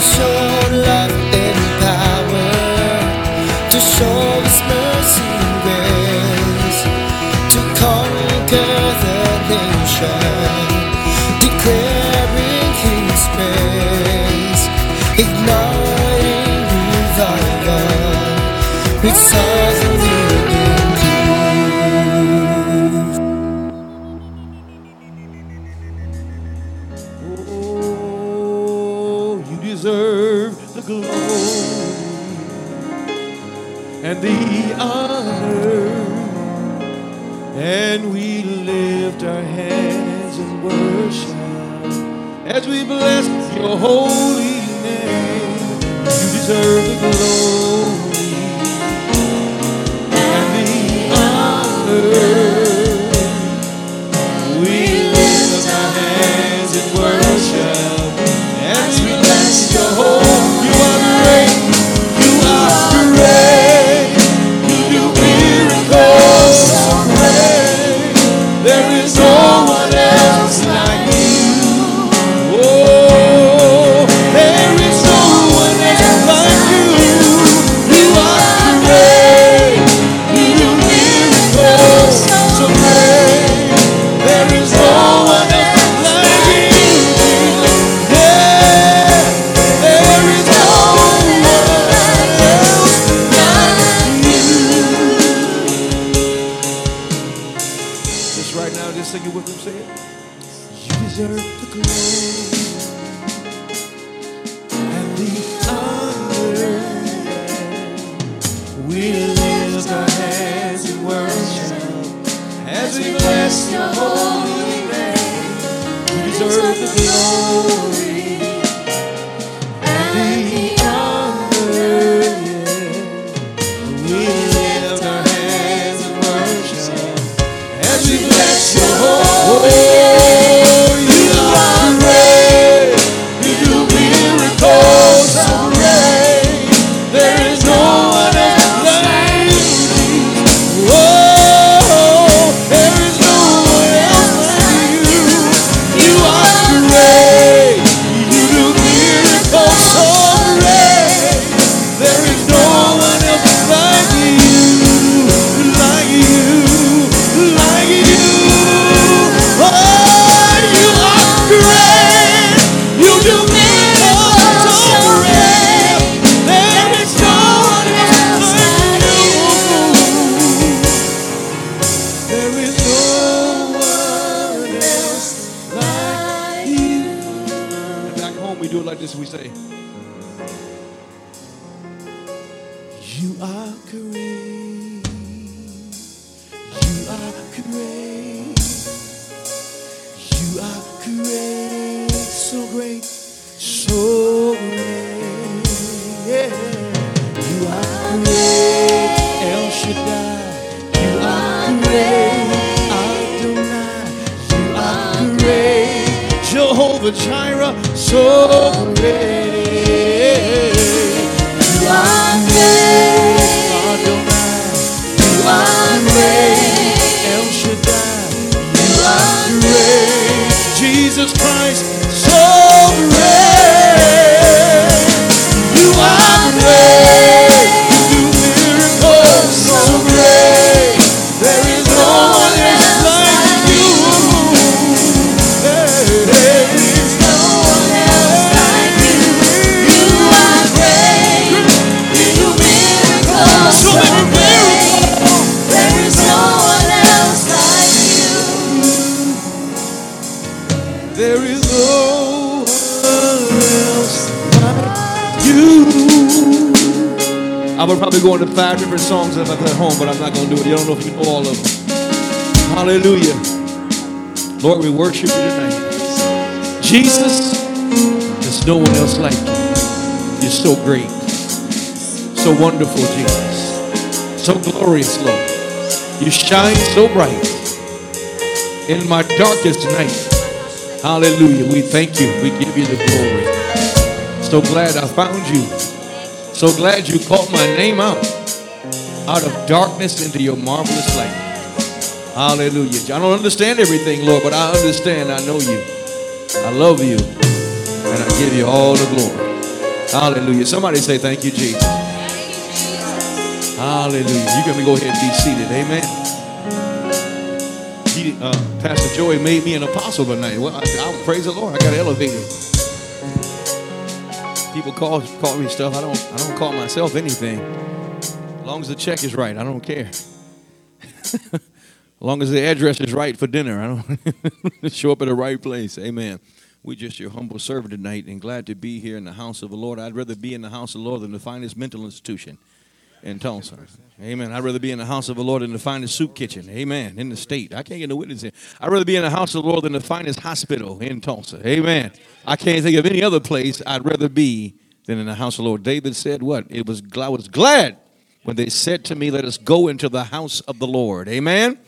showed love and power to show His mercy and grace to conquer the nation, declaring His praise, igniting revival with and the honor. And we lift our hands in worship as we bless your holy name. You deserve the glory. Shine so bright in my darkest night. Hallelujah. We thank you. We give you the glory. So glad I found you. So glad you called my name out out of darkness into your marvelous light. Hallelujah. I don't understand everything, Lord, but I understand. I know you. I love you. And I give you all the glory. Hallelujah. Somebody say, Thank you, Jesus. Hallelujah. You can go ahead and be seated. Amen. He, uh, Pastor Joey made me an apostle tonight. Well, I, I praise the Lord. I got elevated. People call call me stuff. I don't. I don't call myself anything. As long as the check is right, I don't care. as long as the address is right for dinner, I don't show up at the right place. Amen. We just your humble servant tonight, and glad to be here in the house of the Lord. I'd rather be in the house of the Lord than the finest mental institution in Tulsa. Amen. I'd rather be in the house of the Lord than the finest soup kitchen. Amen. In the state. I can't get no witness here. I'd rather be in the house of the Lord than the finest hospital in Tulsa. Amen. I can't think of any other place I'd rather be than in the house of the Lord. David said what? It was I was glad when they said to me, Let us go into the house of the Lord. Amen.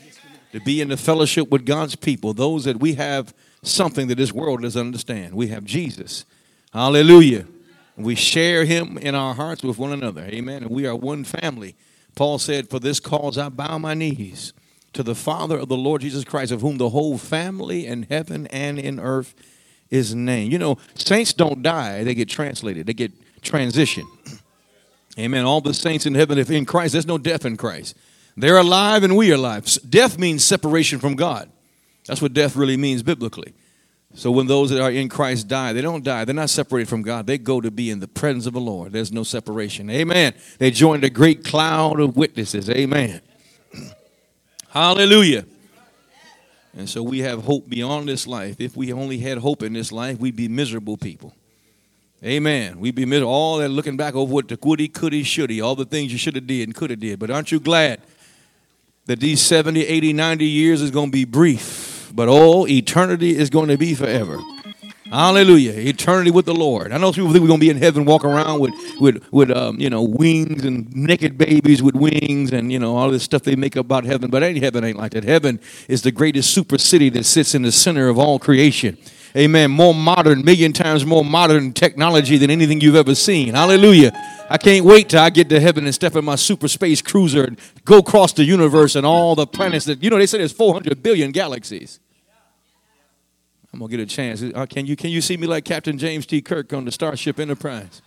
To be in the fellowship with God's people, those that we have something that this world doesn't understand. We have Jesus. Hallelujah. We share him in our hearts with one another. Amen. And we are one family. Paul said, For this cause I bow my knees to the Father of the Lord Jesus Christ, of whom the whole family in heaven and in earth is named. You know, saints don't die, they get translated, they get transitioned. Amen. All the saints in heaven, if in Christ, there's no death in Christ. They're alive and we are alive. Death means separation from God. That's what death really means biblically. So when those that are in Christ die, they don't die. They're not separated from God. They go to be in the presence of the Lord. There's no separation. Amen. They join the great cloud of witnesses. Amen. Hallelujah. And so we have hope beyond this life. If we only had hope in this life, we'd be miserable people. Amen. We'd be miserable. All that looking back over what the wouldy, couldy, shouldy, all the things you should have did and could have did. But aren't you glad that these 70, 80, 90 years is going to be brief, but all eternity is going to be forever. Hallelujah. Eternity with the Lord. I know some people think we're going to be in heaven, walk around with, with, with um, you know, wings and naked babies with wings and, you know, all this stuff they make up about heaven. But ain't heaven ain't like that. Heaven is the greatest super city that sits in the center of all creation. Amen. More modern, million times more modern technology than anything you've ever seen. Hallelujah. I can't wait till I get to heaven and step in my super space cruiser and go across the universe and all the planets that, you know, they say there's 400 billion galaxies. I'm gonna get a chance. Uh, can you can you see me like Captain James T. Kirk on the Starship Enterprise?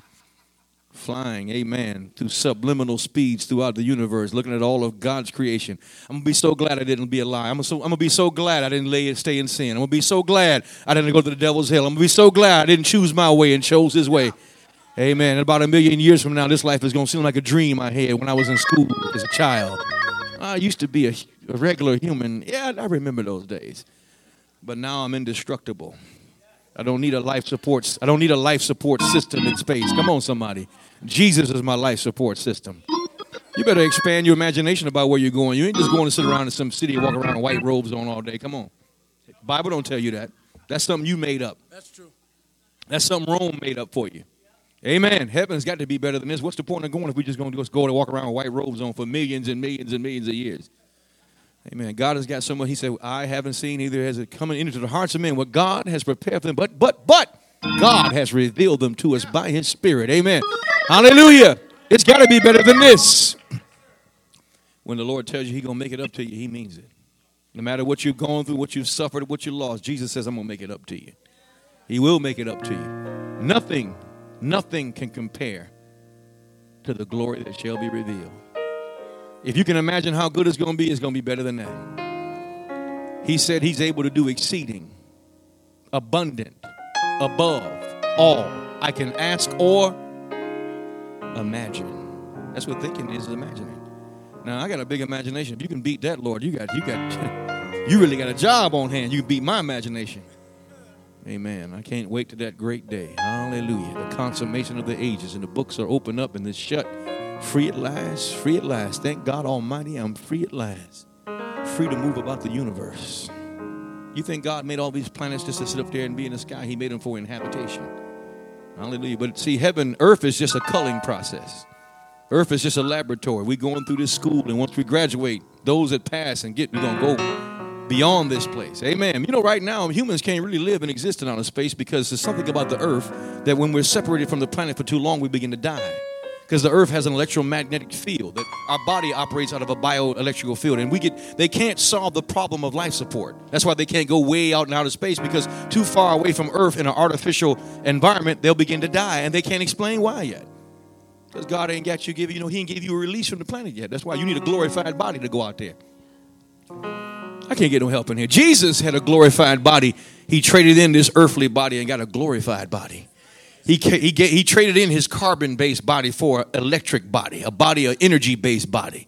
Flying, amen, through subliminal speeds throughout the universe, looking at all of God's creation. I'm gonna be so glad I didn't be a. I'm, so, I'm gonna be so glad I didn't lay stay in sin. I'm gonna be so glad I didn't go to the devil's hell. I'm gonna be so glad I didn't choose my way and chose his way. Amen. About a million years from now, this life is gonna seem like a dream I had when I was in school as a child. I used to be a, a regular human. Yeah, I remember those days but now I'm indestructible. I don't need a life support. I don't need a life support system in space. Come on, somebody. Jesus is my life support system. You better expand your imagination about where you're going. You ain't just going to sit around in some city and walk around in white robes on all day. Come on. Bible don't tell you that. That's something you made up. That's true. That's something Rome made up for you. Amen. Heaven's got to be better than this. What's the point of going if we're just going to just go to walk around with white robes on for millions and millions and millions of years? Amen. God has got someone, he said, I haven't seen either has it coming into the hearts of men what God has prepared for them, but but but God has revealed them to us by his spirit. Amen. Hallelujah. It's got to be better than this. When the Lord tells you he's going to make it up to you, he means it. No matter what you've gone through, what you've suffered, what you lost, Jesus says, I'm going to make it up to you. He will make it up to you. Nothing, nothing can compare to the glory that shall be revealed. If you can imagine how good it's going to be, it's going to be better than that. He said he's able to do exceeding, abundant, above all I can ask or imagine. That's what thinking is, is imagining. Now I got a big imagination. If you can beat that, Lord, you got you got you really got a job on hand. You can beat my imagination. Amen. I can't wait to that great day. Hallelujah. The consummation of the ages and the books are open up and it's shut Free at last, free at last. Thank God Almighty, I'm free at last. Free to move about the universe. You think God made all these planets just to sit up there and be in the sky? He made them for inhabitation. Hallelujah. But see, heaven, earth is just a culling process. Earth is just a laboratory. We're going through this school, and once we graduate, those that pass and get, we're going to go beyond this place. Amen. You know, right now, humans can't really live and exist in outer space because there's something about the earth that when we're separated from the planet for too long, we begin to die. Because the earth has an electromagnetic field that our body operates out of a bioelectrical field, and we get they can't solve the problem of life support. That's why they can't go way out in outer space because too far away from Earth in an artificial environment, they'll begin to die, and they can't explain why yet. Because God ain't got you give you know He ain't give you a release from the planet yet. That's why you need a glorified body to go out there. I can't get no help in here. Jesus had a glorified body. He traded in this earthly body and got a glorified body. He, he, he traded in his carbon based body for an electric body, a body, an energy based body.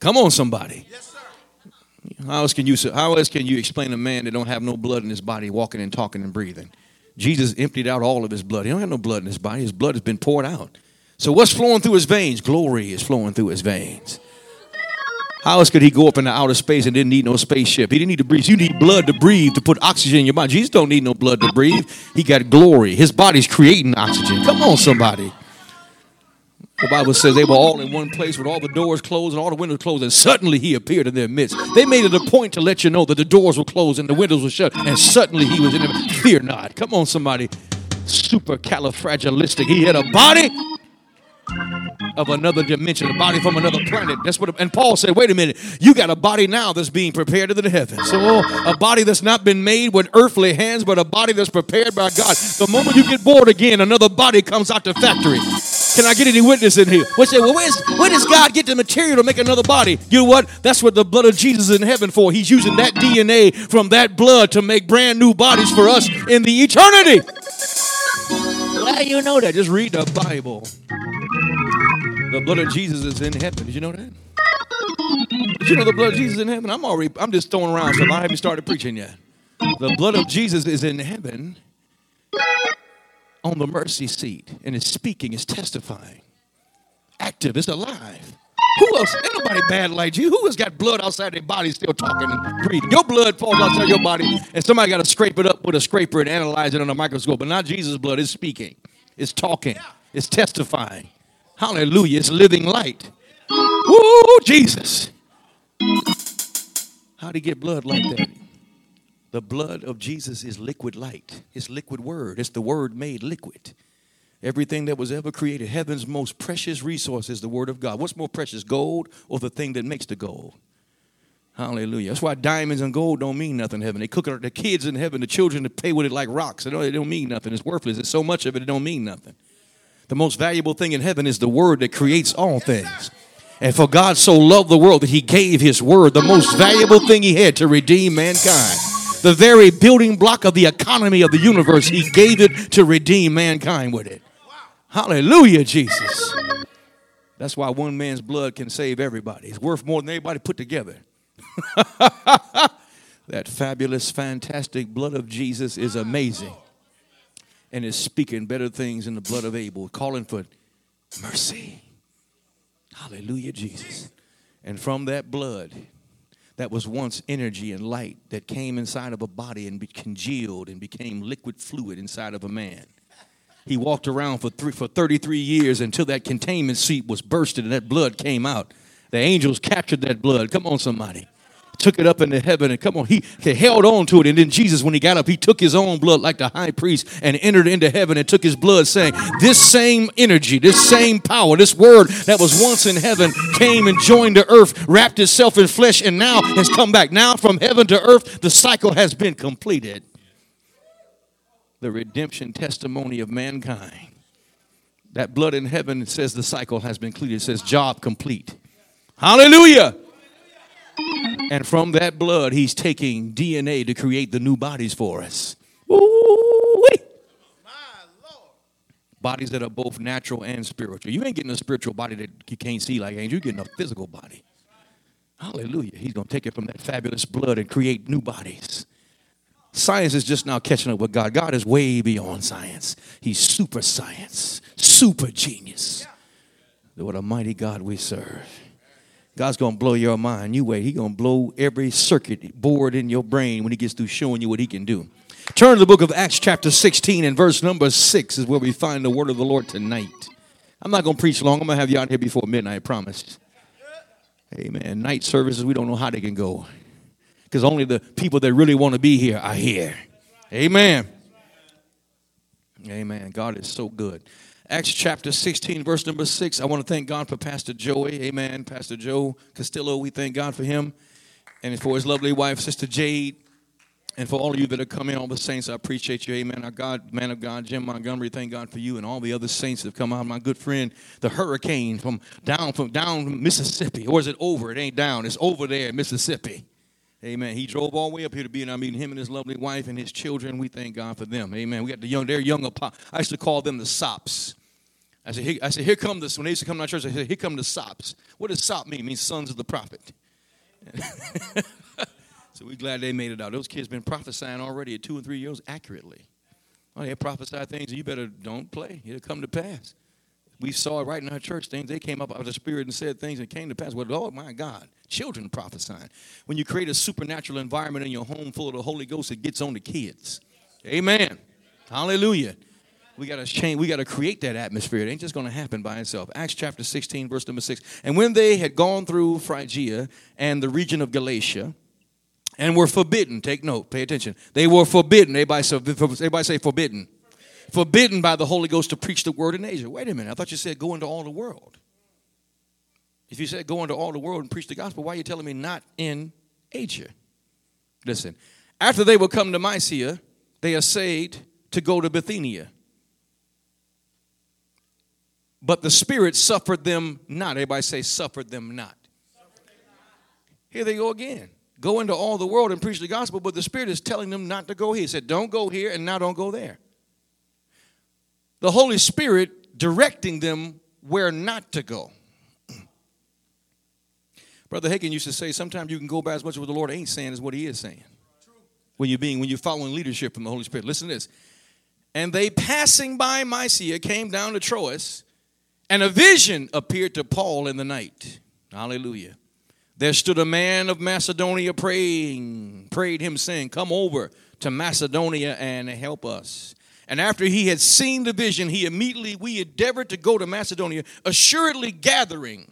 Come on, somebody. Yes, sir. How else can you how else can you explain a man that don't have no blood in his body walking and talking and breathing? Jesus emptied out all of his blood. He don't have no blood in his body. His blood has been poured out. So what's flowing through his veins? Glory is flowing through his veins. How else could he go up into outer space and didn't need no spaceship? He didn't need to breathe. You need blood to breathe to put oxygen in your body. Jesus don't need no blood to breathe. He got glory. His body's creating oxygen. Come on, somebody. The Bible says they were all in one place with all the doors closed and all the windows closed, and suddenly he appeared in their midst. They made it a point to let you know that the doors were closed and the windows were shut, and suddenly he was in them. Fear not. Come on, somebody. Super califragilistic. He had a body of another dimension, a body from another planet. That's what. And Paul said, "Wait a minute, you got a body now that's being prepared to the heavens. So a body that's not been made with earthly hands, but a body that's prepared by God. The moment you get bored again, another body comes out the factory." Can I get any witness in here? We say, well, where's, where does God get the material to make another body? You know what? That's what the blood of Jesus is in heaven for. He's using that DNA from that blood to make brand new bodies for us in the eternity. How you know that? Just read the Bible. The blood of Jesus is in heaven. Did you know that? Did you know the blood of Jesus in heaven? I'm already, I'm just throwing around stuff. I haven't started preaching yet. The blood of Jesus is in heaven on the mercy seat and is speaking, is testifying. Active, it's alive. Who else? Ain't nobody bad like you. Who has got blood outside their body still talking and breathing? Your blood falls outside your body, and somebody got to scrape it up with a scraper and analyze it on a microscope. But not Jesus' blood. It's speaking, it's talking, it's testifying. Hallelujah. It's living light. Woo, Jesus. How'd he get blood like that? The blood of Jesus is liquid light. It's liquid word. It's the word made liquid. Everything that was ever created, heaven's most precious resource is the word of God. What's more precious, gold or the thing that makes the gold? Hallelujah. That's why diamonds and gold don't mean nothing in heaven. They cook it, the kids in heaven, the children that pay with it like rocks. Don't, they don't mean nothing. It's worthless. It's so much of it, it don't mean nothing. The most valuable thing in heaven is the word that creates all things. And for God so loved the world that he gave his word, the most valuable thing he had to redeem mankind. The very building block of the economy of the universe, he gave it to redeem mankind with it. Hallelujah, Jesus. That's why one man's blood can save everybody. It's worth more than everybody put together. that fabulous, fantastic blood of Jesus is amazing and is speaking better things than the blood of Abel, calling for mercy. Hallelujah, Jesus. And from that blood, that was once energy and light that came inside of a body and be congealed and became liquid fluid inside of a man. He walked around for, three, for 33 years until that containment seat was bursted and that blood came out. The angels captured that blood. Come on, somebody. Took it up into heaven and come on, he, he held on to it. And then Jesus, when he got up, he took his own blood like the high priest and entered into heaven and took his blood, saying, This same energy, this same power, this word that was once in heaven came and joined the earth, wrapped itself in flesh, and now has come back. Now from heaven to earth, the cycle has been completed. The redemption testimony of mankind. That blood in heaven says the cycle has been completed. It says job complete. Hallelujah. And from that blood, he's taking DNA to create the new bodies for us. Ooh-wee. Bodies that are both natural and spiritual. You ain't getting a spiritual body that you can't see like angels. You're getting a physical body. Hallelujah. He's going to take it from that fabulous blood and create new bodies. Science is just now catching up with God. God is way beyond science. He's super science, super genius. What a mighty God we serve. God's gonna blow your mind. You wait. He gonna blow every circuit board in your brain when he gets through showing you what he can do. Turn to the book of Acts, chapter 16, and verse number 6 is where we find the word of the Lord tonight. I'm not gonna preach long. I'm gonna have you out here before midnight, I promise. Amen. Night services, we don't know how they can go. Because only the people that really want to be here are here. Amen. Amen. God is so good. Acts chapter 16, verse number 6. I want to thank God for Pastor Joey. Amen. Pastor Joe Castillo, we thank God for him. And for his lovely wife, Sister Jade. And for all of you that are coming, all the saints, I appreciate you. Amen. Our God, man of God, Jim Montgomery, thank God for you and all the other saints that have come out. My good friend, the hurricane from down from down Mississippi. Or is it over? It ain't down. It's over there in Mississippi. Amen. He drove all the way up here to be in our meeting. Him and his lovely wife and his children. We thank God for them. Amen. We got the young, they're young I used to call them the sops. I said, here, I said, here come this. When they used to come to our church, I said, here come the sops. What does sop mean? It means sons of the prophet. so we're glad they made it out. Those kids been prophesying already at two and three years accurately. Oh, they prophesy things, and you better don't play. It'll come to pass. We saw it right in our church things. They came up out of the spirit and said things and came to pass. Well, oh my God, children prophesying. When you create a supernatural environment in your home full of the Holy Ghost, it gets on the kids. Amen. Hallelujah. We got to change. We got to create that atmosphere. It ain't just going to happen by itself. Acts chapter 16, verse number 6. And when they had gone through Phrygia and the region of Galatia and were forbidden, take note, pay attention. They were forbidden. Everybody everybody say forbidden. Forbidden by the Holy Ghost to preach the word in Asia. Wait a minute. I thought you said go into all the world. If you said go into all the world and preach the gospel, why are you telling me not in Asia? Listen, after they were come to Mysia, they essayed to go to Bithynia. But the Spirit suffered them not. Everybody say, suffered them not. Here they go again. Go into all the world and preach the gospel, but the Spirit is telling them not to go here. He said, don't go here and now don't go there. The Holy Spirit directing them where not to go. Brother Hagin used to say, sometimes you can go by as much as what the Lord ain't saying as what he is saying. When you're being, when you're following leadership from the Holy Spirit. Listen to this. And they passing by Mysia came down to Troas, and a vision appeared to Paul in the night. Hallelujah. There stood a man of Macedonia praying, prayed him, saying, Come over to Macedonia and help us. And after he had seen the vision, he immediately, we endeavored to go to Macedonia, assuredly gathering.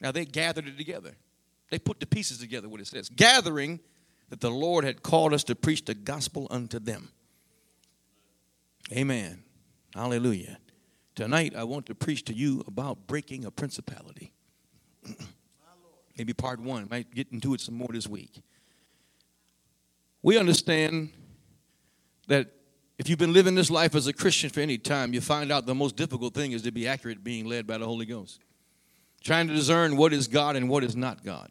Now they gathered it together. They put the pieces together, what it says. Gathering that the Lord had called us to preach the gospel unto them. Amen. Hallelujah. Tonight, I want to preach to you about breaking a principality. Maybe part one. Might get into it some more this week. We understand that if you've been living this life as a Christian for any time, you find out the most difficult thing is to be accurate being led by the Holy Ghost. Trying to discern what is God and what is not God.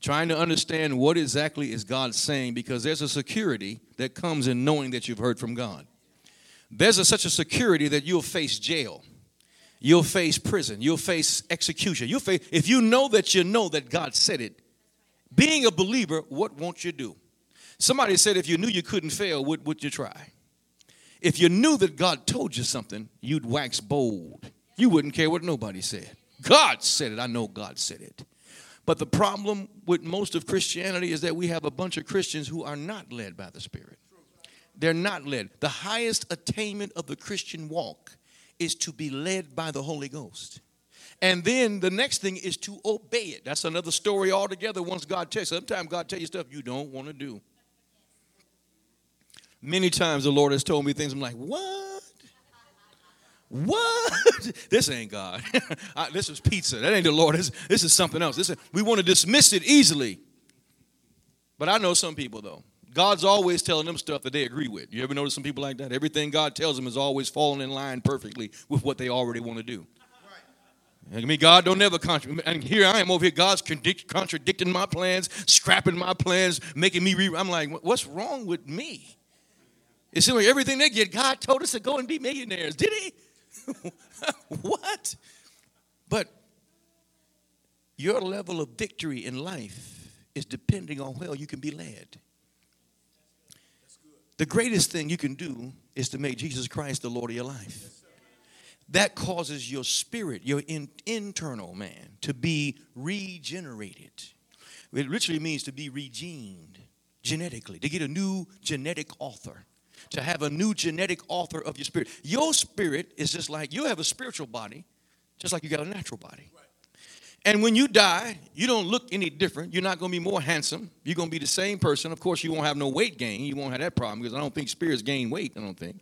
Trying to understand what exactly is God saying because there's a security that comes in knowing that you've heard from God. There's a, such a security that you'll face jail. You'll face prison. You'll face execution. You'll face, if you know that you know that God said it, being a believer, what won't you do? Somebody said if you knew you couldn't fail, what would you try? If you knew that God told you something, you'd wax bold. You wouldn't care what nobody said. God said it. I know God said it. But the problem with most of Christianity is that we have a bunch of Christians who are not led by the Spirit. They're not led. The highest attainment of the Christian walk is to be led by the Holy Ghost. And then the next thing is to obey it. That's another story altogether once God tells you. Sometimes God tells you stuff you don't want to do. Many times the Lord has told me things I'm like, what? What? this ain't God. I, this is pizza. That ain't the Lord. This, this is something else. This is, we want to dismiss it easily. But I know some people, though. God's always telling them stuff that they agree with. You ever notice some people like that? Everything God tells them is always falling in line perfectly with what they already want to do. I mean, God don't never contradict. And here I am over here. God's contradicting my plans, scrapping my plans, making me re. I'm like, what's wrong with me? It seems like everything they get, God told us to go and be millionaires. Did He? what? But your level of victory in life is depending on where you can be led. The greatest thing you can do is to make Jesus Christ the Lord of your life. that causes your spirit, your in, internal man, to be regenerated. It literally means to be regened genetically, to get a new genetic author, to have a new genetic author of your spirit. Your spirit is just like you have a spiritual body, just like you got a natural body. And when you die, you don't look any different. You're not going to be more handsome. You're going to be the same person. Of course, you won't have no weight gain. You won't have that problem because I don't think spirits gain weight. I don't think.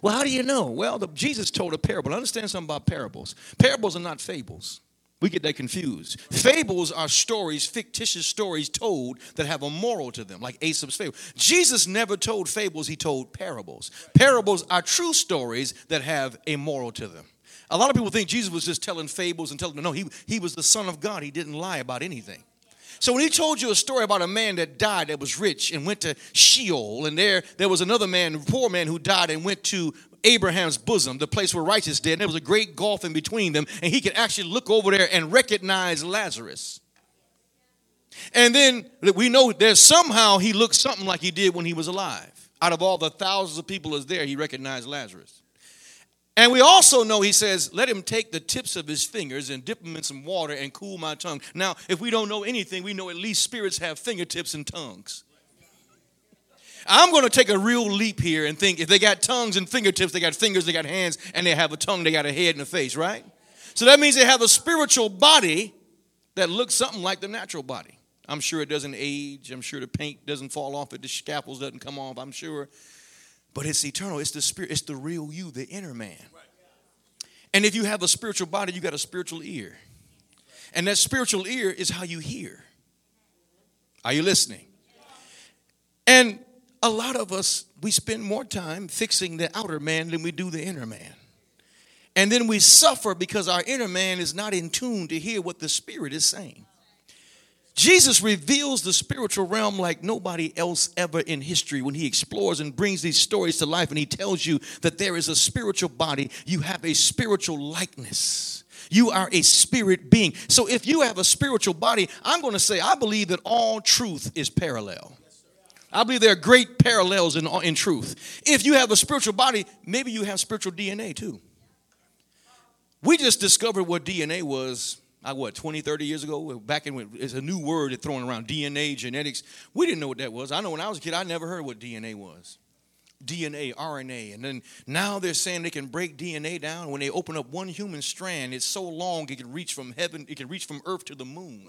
Well, how do you know? Well, the, Jesus told a parable. Understand something about parables. Parables are not fables. We get that confused. Fables are stories, fictitious stories told that have a moral to them, like Aesop's fable. Jesus never told fables, he told parables. Parables are true stories that have a moral to them. A lot of people think Jesus was just telling fables and telling, no, he, he was the Son of God. He didn't lie about anything. So when he told you a story about a man that died that was rich and went to Sheol, and there there was another man, poor man, who died and went to Abraham's bosom, the place where righteous did, and there was a great gulf in between them, and he could actually look over there and recognize Lazarus. And then we know that somehow he looked something like he did when he was alive. Out of all the thousands of people that's there, he recognized Lazarus. And we also know he says, let him take the tips of his fingers and dip them in some water and cool my tongue. Now, if we don't know anything, we know at least spirits have fingertips and tongues. I'm going to take a real leap here and think if they got tongues and fingertips, they got fingers, they got hands, and they have a tongue, they got a head and a face, right? So that means they have a spiritual body that looks something like the natural body. I'm sure it doesn't age. I'm sure the paint doesn't fall off, it the scaffolds doesn't come off. I'm sure but it's eternal. It's the spirit, it's the real you, the inner man. And if you have a spiritual body, you got a spiritual ear. And that spiritual ear is how you hear. Are you listening? And a lot of us, we spend more time fixing the outer man than we do the inner man. And then we suffer because our inner man is not in tune to hear what the spirit is saying. Jesus reveals the spiritual realm like nobody else ever in history when he explores and brings these stories to life and he tells you that there is a spiritual body, you have a spiritual likeness. You are a spirit being. So if you have a spiritual body, I'm going to say I believe that all truth is parallel. I believe there are great parallels in, in truth. If you have a spiritual body, maybe you have spiritual DNA too. We just discovered what DNA was I, what, 20, 30 years ago, back in when it's a new word thrown around, DNA, genetics. We didn't know what that was. I know when I was a kid, I never heard what DNA was. DNA, RNA, and then now they're saying they can break DNA down. When they open up one human strand, it's so long it can reach from heaven, it can reach from Earth to the moon.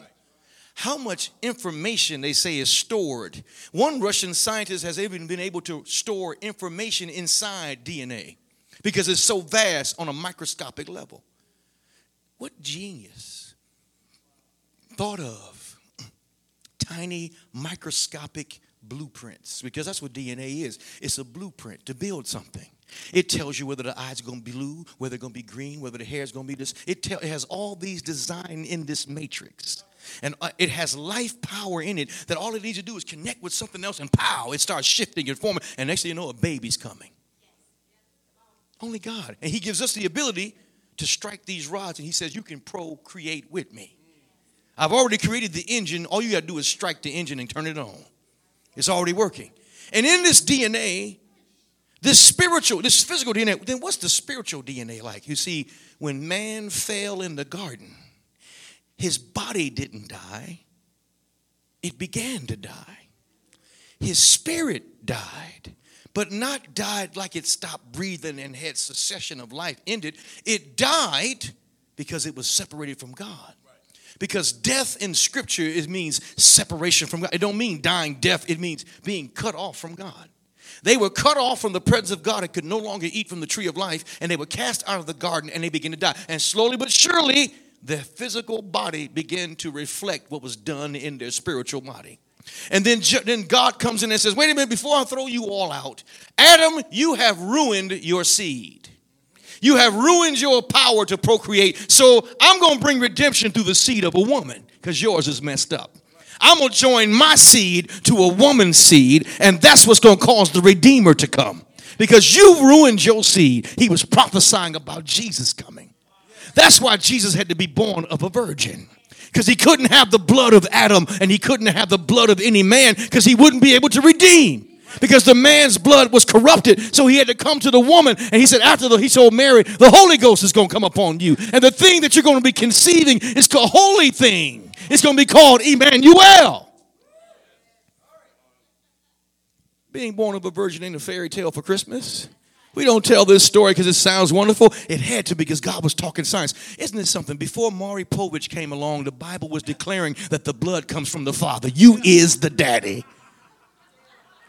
How much information they say is stored. One Russian scientist has even been able to store information inside DNA because it's so vast on a microscopic level. What genius thought of tiny microscopic blueprints because that's what DNA is. It's a blueprint to build something. It tells you whether the eyes are going to be blue, whether they're going to be green, whether the hair is going to be this. It, tell, it has all these design in this matrix. And uh, it has life power in it that all it needs to do is connect with something else and pow, it starts shifting and forming. And next thing you know, a baby's coming. Only God. And He gives us the ability to strike these rods and He says, You can procreate with me. I've already created the engine. All you got to do is strike the engine and turn it on. It's already working. And in this DNA, this spiritual, this physical DNA, then what's the spiritual DNA like? You see, when man fell in the garden, his body didn't die, it began to die. His spirit died, but not died like it stopped breathing and had cessation of life ended. It died because it was separated from God. Because death in scripture it means separation from God. It don't mean dying death, it means being cut off from God. They were cut off from the presence of God and could no longer eat from the tree of life, and they were cast out of the garden and they began to die. And slowly but surely, their physical body began to reflect what was done in their spiritual body. And then, then God comes in and says, Wait a minute, before I throw you all out, Adam, you have ruined your seed. You have ruined your power to procreate. So I'm going to bring redemption through the seed of a woman because yours is messed up. I'm going to join my seed to a woman's seed, and that's what's going to cause the Redeemer to come. Because you ruined your seed. He was prophesying about Jesus coming. That's why Jesus had to be born of a virgin. Because he couldn't have the blood of Adam and he couldn't have the blood of any man because he wouldn't be able to redeem. because the man's blood was corrupted. So he had to come to the woman, and he said, after the, he told Mary, the Holy Ghost is going to come upon you, and the thing that you're going to be conceiving is a holy thing. It's going to be called Emmanuel. Being born of a virgin ain't a fairy tale for Christmas. We don't tell this story because it sounds wonderful. It had to because God was talking science. Isn't it something? Before Maury Povich came along, the Bible was declaring that the blood comes from the Father. You is the daddy.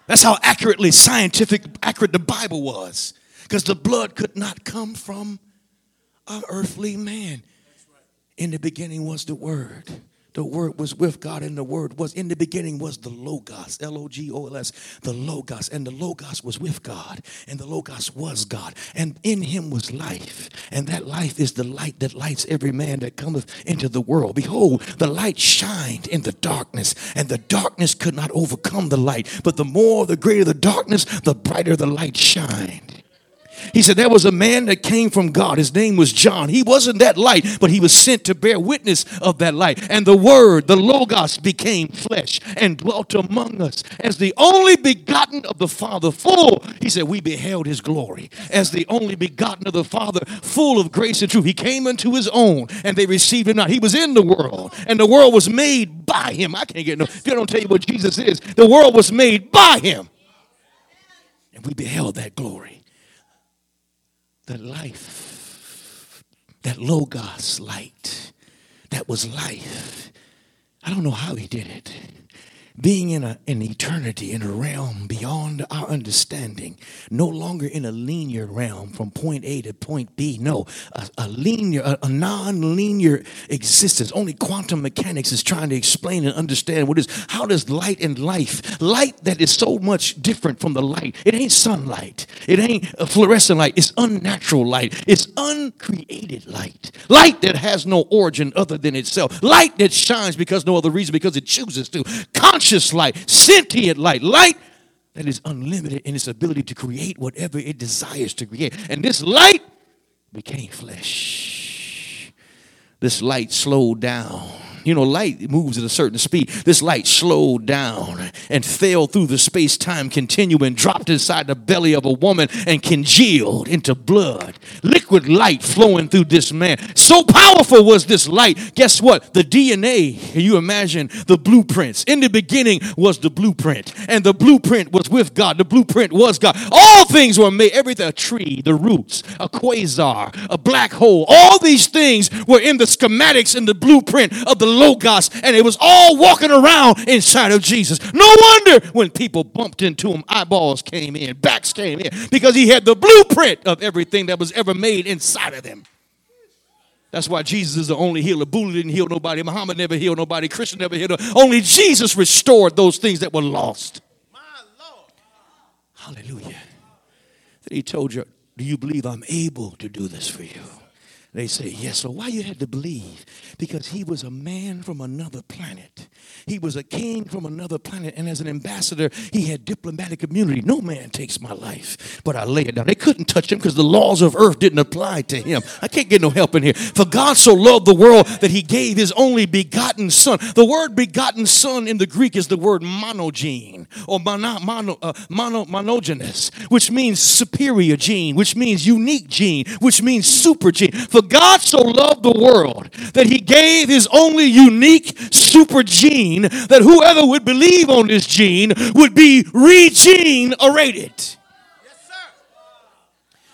That's how accurately scientific accurate the Bible was. Because the blood could not come from an earthly man. In the beginning was the word. The word was with God, and the word was in the beginning was the Logos, L O G O L S, the Logos, and the Logos was with God, and the Logos was God, and in him was life, and that life is the light that lights every man that cometh into the world. Behold, the light shined in the darkness, and the darkness could not overcome the light, but the more, the greater the darkness, the brighter the light shined. He said there was a man that came from God. His name was John. He wasn't that light, but he was sent to bear witness of that light. And the word, the Logos, became flesh and dwelt among us as the only begotten of the Father, full. He said, We beheld his glory as the only begotten of the Father, full of grace and truth. He came unto his own, and they received him not. He was in the world, and the world was made by him. I can't get no, if you don't tell you what Jesus is, the world was made by him. And we beheld that glory that life, that Logos light, that was life. I don't know how he did it. Being in a, an eternity, in a realm beyond our understanding, no longer in a linear realm from point A to point B. No, a, a linear, a, a non-linear existence. Only quantum mechanics is trying to explain and understand what is. How does light and life, light that is so much different from the light, it ain't sunlight, it ain't fluorescent light, it's unnatural light, it's uncreated light, light that has no origin other than itself, light that shines because no other reason because it chooses to, light, sentient light, light that is unlimited in its ability to create whatever it desires to create. And this light became flesh. This light slowed down. You know, light moves at a certain speed. This light slowed down and fell through the space time continuum dropped inside the belly of a woman and congealed into blood. Liquid light flowing through this man. So powerful was this light. Guess what? The DNA, you imagine the blueprints? In the beginning was the blueprint, and the blueprint was with God. The blueprint was God. All things were made, everything a tree, the roots, a quasar, a black hole. All these things were in the schematics and the blueprint of the Logos, and it was all walking around inside of Jesus. No wonder when people bumped into him, eyeballs came in, backs came in, because he had the blueprint of everything that was ever made inside of them. That's why Jesus is the only healer. Buddha didn't heal nobody. Muhammad never healed nobody. Christian never healed. Only Jesus restored those things that were lost. Hallelujah. Then he told you, Do you believe I'm able to do this for you? They say, Yes. So why you had to believe? Because he was a man from another planet. He was a king from another planet. And as an ambassador, he had diplomatic immunity. No man takes my life, but I lay it down. They couldn't touch him because the laws of earth didn't apply to him. I can't get no help in here. For God so loved the world that he gave his only begotten son. The word begotten son in the Greek is the word monogene or mono, mono, uh, mono, monogenous, which means superior gene, which means unique gene, which means super gene. For God so loved the world that he gave his only unique super gene that whoever would believe on this gene would be regenerated.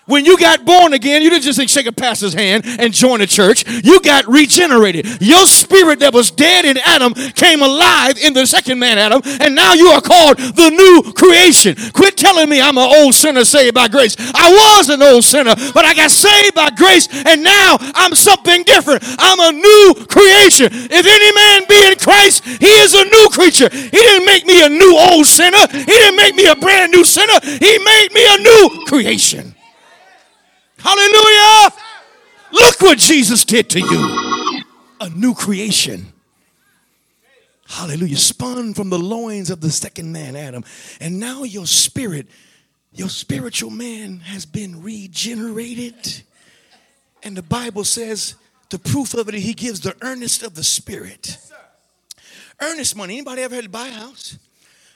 When you got born again, you didn't just shake a pastor's hand and join a church. You got regenerated. Your spirit that was dead in Adam came alive in the second man, Adam, and now you are called the new creation. Quit telling me I'm an old sinner saved by grace. I was an old sinner, but I got saved by grace, and now I'm something different. I'm a new creation. If any man be in Christ, he is a new creature. He didn't make me a new old sinner, he didn't make me a brand new sinner, he made me a new creation. Hallelujah. Look what Jesus did to you. A new creation. Hallelujah. Spun from the loins of the second man, Adam. And now your spirit, your spiritual man has been regenerated. And the Bible says the proof of it, he gives the earnest of the spirit. Earnest money. Anybody ever had to buy a house?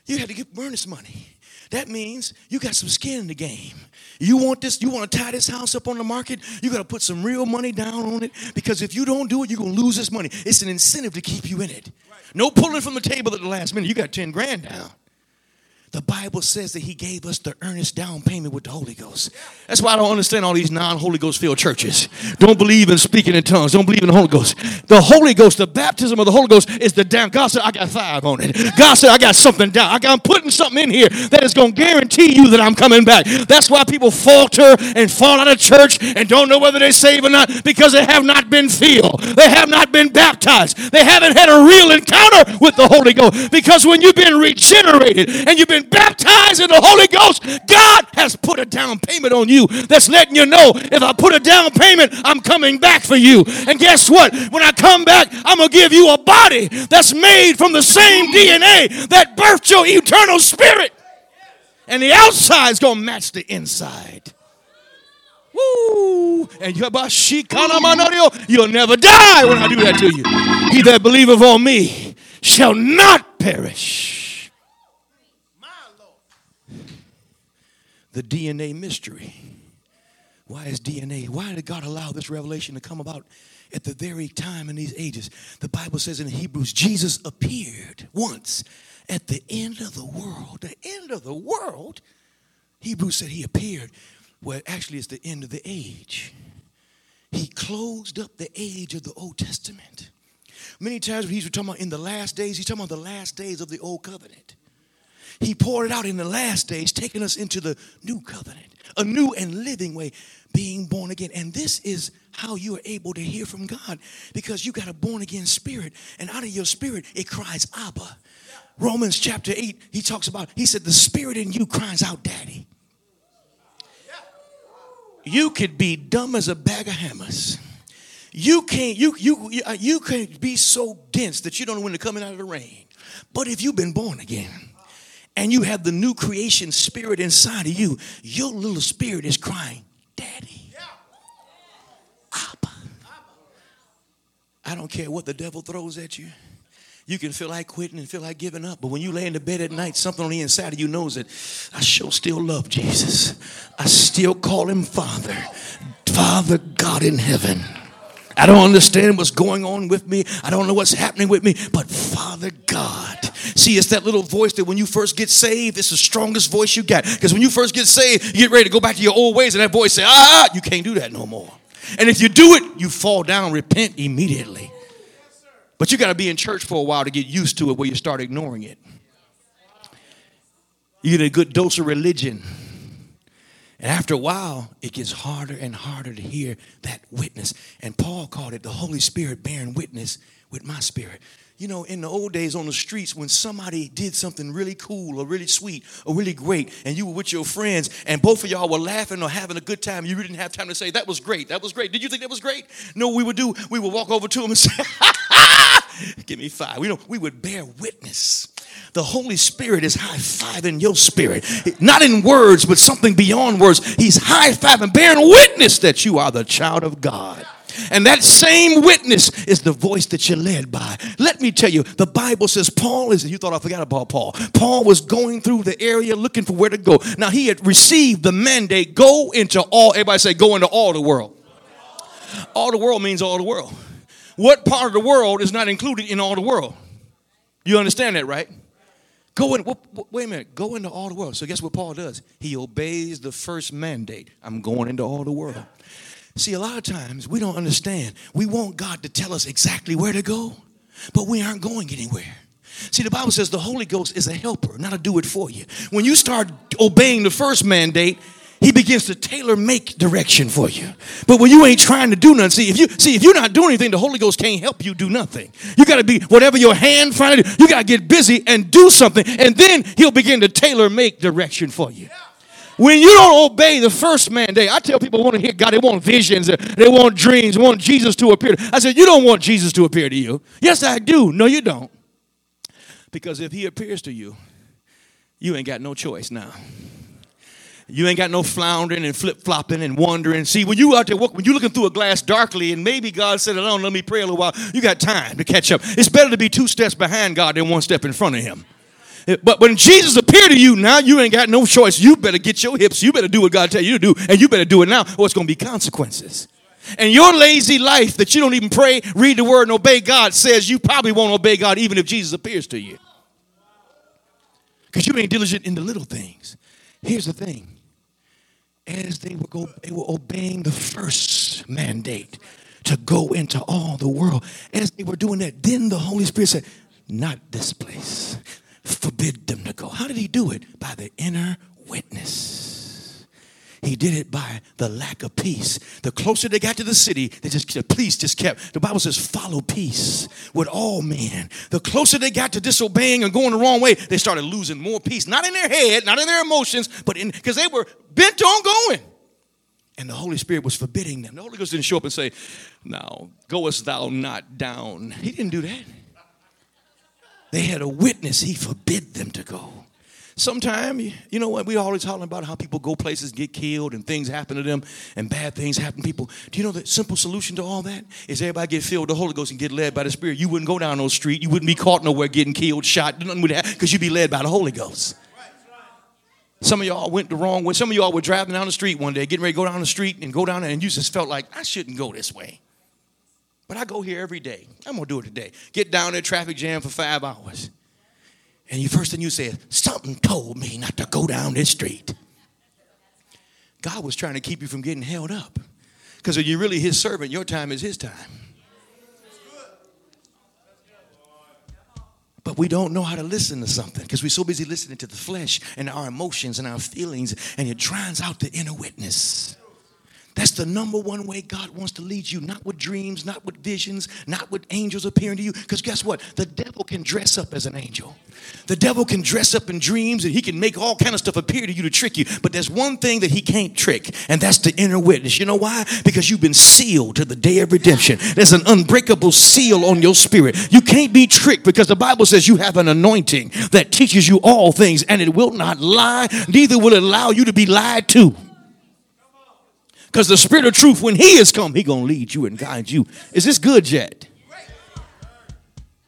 You had to give earnest money. That means you got some skin in the game. You want this, you want to tie this house up on the market, you got to put some real money down on it because if you don't do it, you're going to lose this money. It's an incentive to keep you in it. No pulling from the table at the last minute. You got 10 grand down. The Bible says that He gave us the earnest down payment with the Holy Ghost. That's why I don't understand all these non Holy Ghost filled churches. Don't believe in speaking in tongues, don't believe in the Holy Ghost. The Holy Ghost, the baptism of the Holy Ghost, is the down. God said, I got five on it. God said, I got something down. I'm putting something in here that is going to guarantee you that I'm coming back. That's why people falter and fall out of church and don't know whether they're saved or not because they have not been filled. They have not been baptized. They haven't had a real encounter with the Holy Ghost because when you've been regenerated and you've been baptized in the Holy Ghost, God has put a down payment on you that's letting you know if I put a down payment, I'm coming back for you. And guess what? When I come back, I'm going to give you a body that's made from the same DNA that birthed your eternal spirit. And the outside's going to match the inside. Woo! And you'll never die when I do that to you. He that believeth on me shall not perish. The DNA mystery. Why is DNA? Why did God allow this revelation to come about at the very time in these ages? The Bible says in Hebrews, Jesus appeared once at the end of the world. The end of the world? Hebrews said he appeared. Well, actually, it's the end of the age. He closed up the age of the Old Testament. Many times when he's talking about in the last days, he's talking about the last days of the Old Covenant. He poured it out in the last days, taking us into the new covenant, a new and living way, being born again. And this is how you are able to hear from God because you got a born again spirit, and out of your spirit, it cries, Abba. Romans chapter 8, he talks about, he said, the spirit in you cries out, Daddy. You could be dumb as a bag of hammers. You can't, you, you, you, uh, you can't be so dense that you don't know when to come in out of the rain. But if you've been born again, and you have the new creation spirit inside of you, your little spirit is crying, Daddy. Abba. I don't care what the devil throws at you. You can feel like quitting and feel like giving up, but when you lay in the bed at night, something on the inside of you knows that I sure still love Jesus. I still call him Father, Father God in heaven. I don't understand what's going on with me. I don't know what's happening with me, but Father God. See, it's that little voice that when you first get saved, it's the strongest voice you got. Because when you first get saved, you get ready to go back to your old ways, and that voice say, ah, you can't do that no more. And if you do it, you fall down, repent immediately. But you got to be in church for a while to get used to it where you start ignoring it. You get a good dose of religion. And after a while, it gets harder and harder to hear that witness. And Paul called it the Holy Spirit bearing witness with my spirit. You know, in the old days on the streets, when somebody did something really cool or really sweet or really great, and you were with your friends, and both of y'all were laughing or having a good time, you didn't have time to say, That was great, that was great. Did you think that was great? No, we would do, we would walk over to them and say, Give me five. We, we would bear witness. The Holy Spirit is high fiving your spirit. Not in words, but something beyond words. He's high fiving, bearing witness that you are the child of God. And that same witness is the voice that you're led by. Let me tell you, the Bible says Paul is, you thought I forgot about Paul. Paul was going through the area looking for where to go. Now he had received the mandate go into all, everybody say, go into all the world. All the world means all the world. What part of the world is not included in all the world? You understand that, right? Go in, wait a minute, go into all the world. So, guess what Paul does? He obeys the first mandate I'm going into all the world. See, a lot of times we don't understand. We want God to tell us exactly where to go, but we aren't going anywhere. See, the Bible says the Holy Ghost is a helper, not a do it for you. When you start obeying the first mandate, he begins to tailor make direction for you. But when you ain't trying to do nothing, see if you see if you're not doing anything, the Holy Ghost can't help you do nothing. You got to be whatever your hand finds. You got to get busy and do something, and then He'll begin to tailor make direction for you. When you don't obey the first mandate, I tell people want to hear God, they want visions, they want dreams, they want Jesus to appear. I said, You don't want Jesus to appear to you. Yes, I do. No, you don't. Because if he appears to you, you ain't got no choice now. You ain't got no floundering and flip flopping and wondering. See, when you out there when you're looking through a glass darkly, and maybe God said, "Alone, let me pray a little while." You got time to catch up. It's better to be two steps behind God than one step in front of Him. Eh, but when Jesus appeared to you, now you ain't got no choice. You better get your hips. You better do what God tell you to do, and you better do it now, or it's going to be consequences. And your lazy life that you don't even pray, read the word, and obey God says you probably won't obey God even if Jesus appears to you. Because you ain't diligent in the little things. Here's the thing. As they were, go, they were obeying the first mandate to go into all the world, as they were doing that, then the Holy Spirit said, Not this place. Forbid them to go. How did he do it? By the inner witness. He did it by the lack of peace. The closer they got to the city, they just the peace just kept. The Bible says, follow peace with all men. The closer they got to disobeying and going the wrong way, they started losing more peace. Not in their head, not in their emotions, but in because they were bent on going. And the Holy Spirit was forbidding them. The Holy Ghost didn't show up and say, Now, goest thou not down. He didn't do that. They had a witness, he forbid them to go. Sometime, you know what? We always talking about how people go places, get killed, and things happen to them, and bad things happen to people. Do you know the simple solution to all that is everybody get filled with the Holy Ghost and get led by the Spirit. You wouldn't go down no street. You wouldn't be caught nowhere getting killed, shot, nothing would happen because you'd be led by the Holy Ghost. Some of y'all went the wrong way. Some of y'all were driving down the street one day, getting ready to go down the street and go down there, and you just felt like I shouldn't go this way. But I go here every day. I'm gonna do it today. Get down there, traffic jam for five hours. And the first thing you said, something told me not to go down this street. God was trying to keep you from getting held up. Because if you're really his servant, your time is his time. But we don't know how to listen to something because we're so busy listening to the flesh and our emotions and our feelings, and it drowns out the inner witness. That's the number one way God wants to lead you, not with dreams, not with visions, not with angels appearing to you. Because guess what? The devil can dress up as an angel. The devil can dress up in dreams and he can make all kind of stuff appear to you to trick you. But there's one thing that he can't trick, and that's the inner witness. You know why? Because you've been sealed to the day of redemption. There's an unbreakable seal on your spirit. You can't be tricked because the Bible says you have an anointing that teaches you all things and it will not lie, neither will it allow you to be lied to. Because the spirit of truth, when he is come, he gonna lead you and guide you. Is this good yet?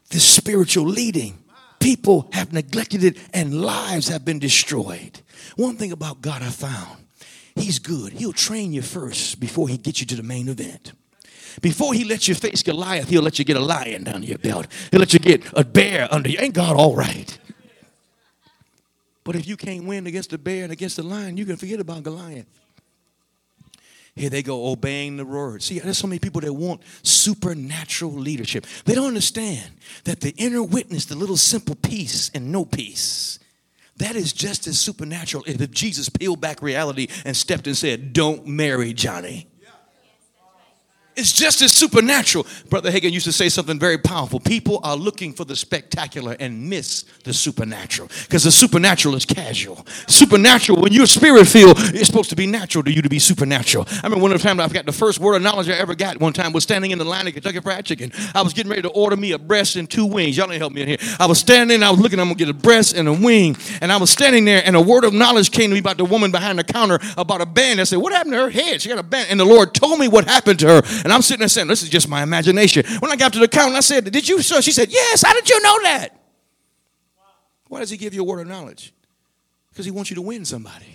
This spiritual leading. People have neglected it and lives have been destroyed. One thing about God I found, he's good. He'll train you first before he gets you to the main event. Before he lets you face Goliath, he'll let you get a lion down your belt. He'll let you get a bear under you. Ain't God all right? But if you can't win against the bear and against the lion, you can forget about Goliath. Here they go, obeying the word. See, there's so many people that want supernatural leadership. They don't understand that the inner witness, the little simple peace and no peace, that is just as supernatural if Jesus peeled back reality and stepped and said, Don't marry Johnny. It's just as supernatural. Brother Hagin used to say something very powerful. People are looking for the spectacular and miss the supernatural because the supernatural is casual. Supernatural, when you're spirit filled, it's supposed to be natural to you to be supernatural. I remember one of the times I got the first word of knowledge I ever got one time was standing in the line of Kentucky Fried Chicken. I was getting ready to order me a breast and two wings. Y'all didn't help me in here. I was standing, I was looking, I'm gonna get a breast and a wing. And I was standing there, and a word of knowledge came to me about the woman behind the counter about a band. I said, What happened to her head? She got a band. And the Lord told me what happened to her. And I'm sitting there saying, This is just my imagination. When I got to the counter, I said, Did you? So she said, Yes, how did you know that? Why does he give you a word of knowledge? Because he wants you to win somebody.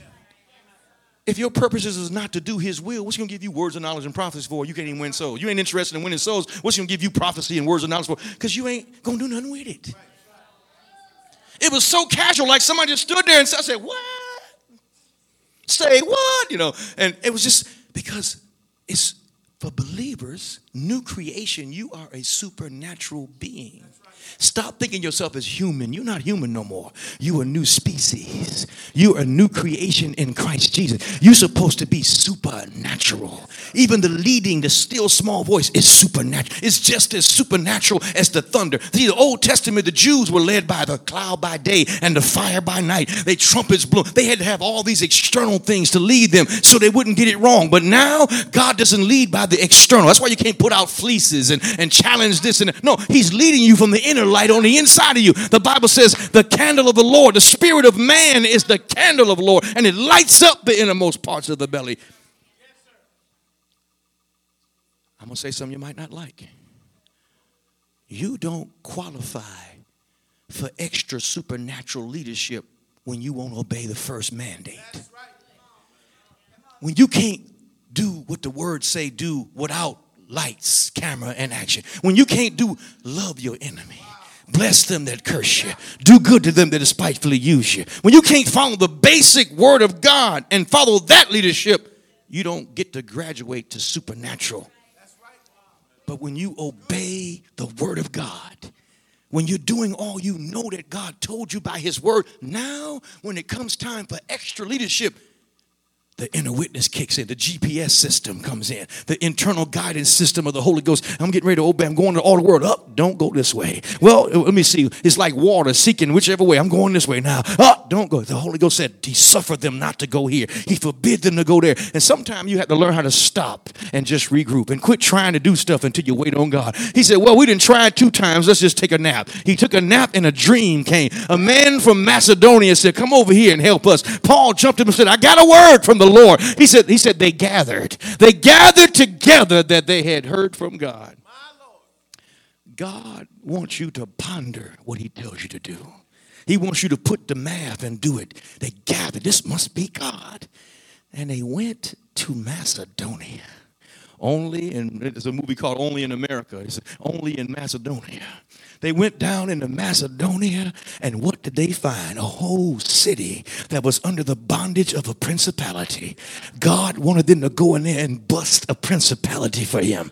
If your purpose is not to do his will, what's he gonna give you words of knowledge and prophecy for? You can't even win souls. You ain't interested in winning souls. What's he gonna give you prophecy and words of knowledge for? Because you ain't gonna do nothing with it. It was so casual, like somebody just stood there and said, I said, What? Say what? You know, and it was just because it's for believers, new creation, you are a supernatural being. Stop thinking yourself as human. You're not human no more. You are a new species. You are a new creation in Christ Jesus. You're supposed to be supernatural. Even the leading, the still small voice is supernatural. It's just as supernatural as the thunder. See, the Old Testament, the Jews were led by the cloud by day and the fire by night. They trumpets blew. They had to have all these external things to lead them so they wouldn't get it wrong. But now God doesn't lead by the external. That's why you can't put out fleeces and, and challenge this and. No, He's leading you from the inner light on the inside of you. The Bible says the candle of the Lord, the spirit of man is the candle of the Lord, and it lights up the innermost parts of the belly. I'm going to say something you might not like. You don't qualify for extra supernatural leadership when you won't obey the first mandate. When you can't do what the words say do without lights, camera, and action. When you can't do love your enemy. Bless them that curse you. Do good to them that despitefully use you. When you can't follow the basic word of God and follow that leadership, you don't get to graduate to supernatural. But when you obey the word of God, when you're doing all you know that God told you by his word, now when it comes time for extra leadership, the inner witness kicks in. The GPS system comes in. The internal guidance system of the Holy Ghost. I'm getting ready to obey. I'm going to all the world. Up, don't go this way. Well, let me see. It's like water seeking whichever way. I'm going this way now. Up, don't go. The Holy Ghost said He suffered them not to go here. He forbid them to go there. And sometimes you have to learn how to stop and just regroup and quit trying to do stuff until you wait on God. He said, "Well, we didn't try it two times. Let's just take a nap." He took a nap and a dream came. A man from Macedonia said, "Come over here and help us." Paul jumped up and said, "I got a word from the Lord." He said, "He said they gathered. They gathered together that they had heard from God." God wants you to ponder what He tells you to do. He wants you to put the math and do it. They gathered. This must be God. And they went to Macedonia. Only in, there's a movie called Only in America. It's only in Macedonia. They went down into Macedonia, and what did they find? A whole city that was under the bondage of a principality. God wanted them to go in there and bust a principality for him.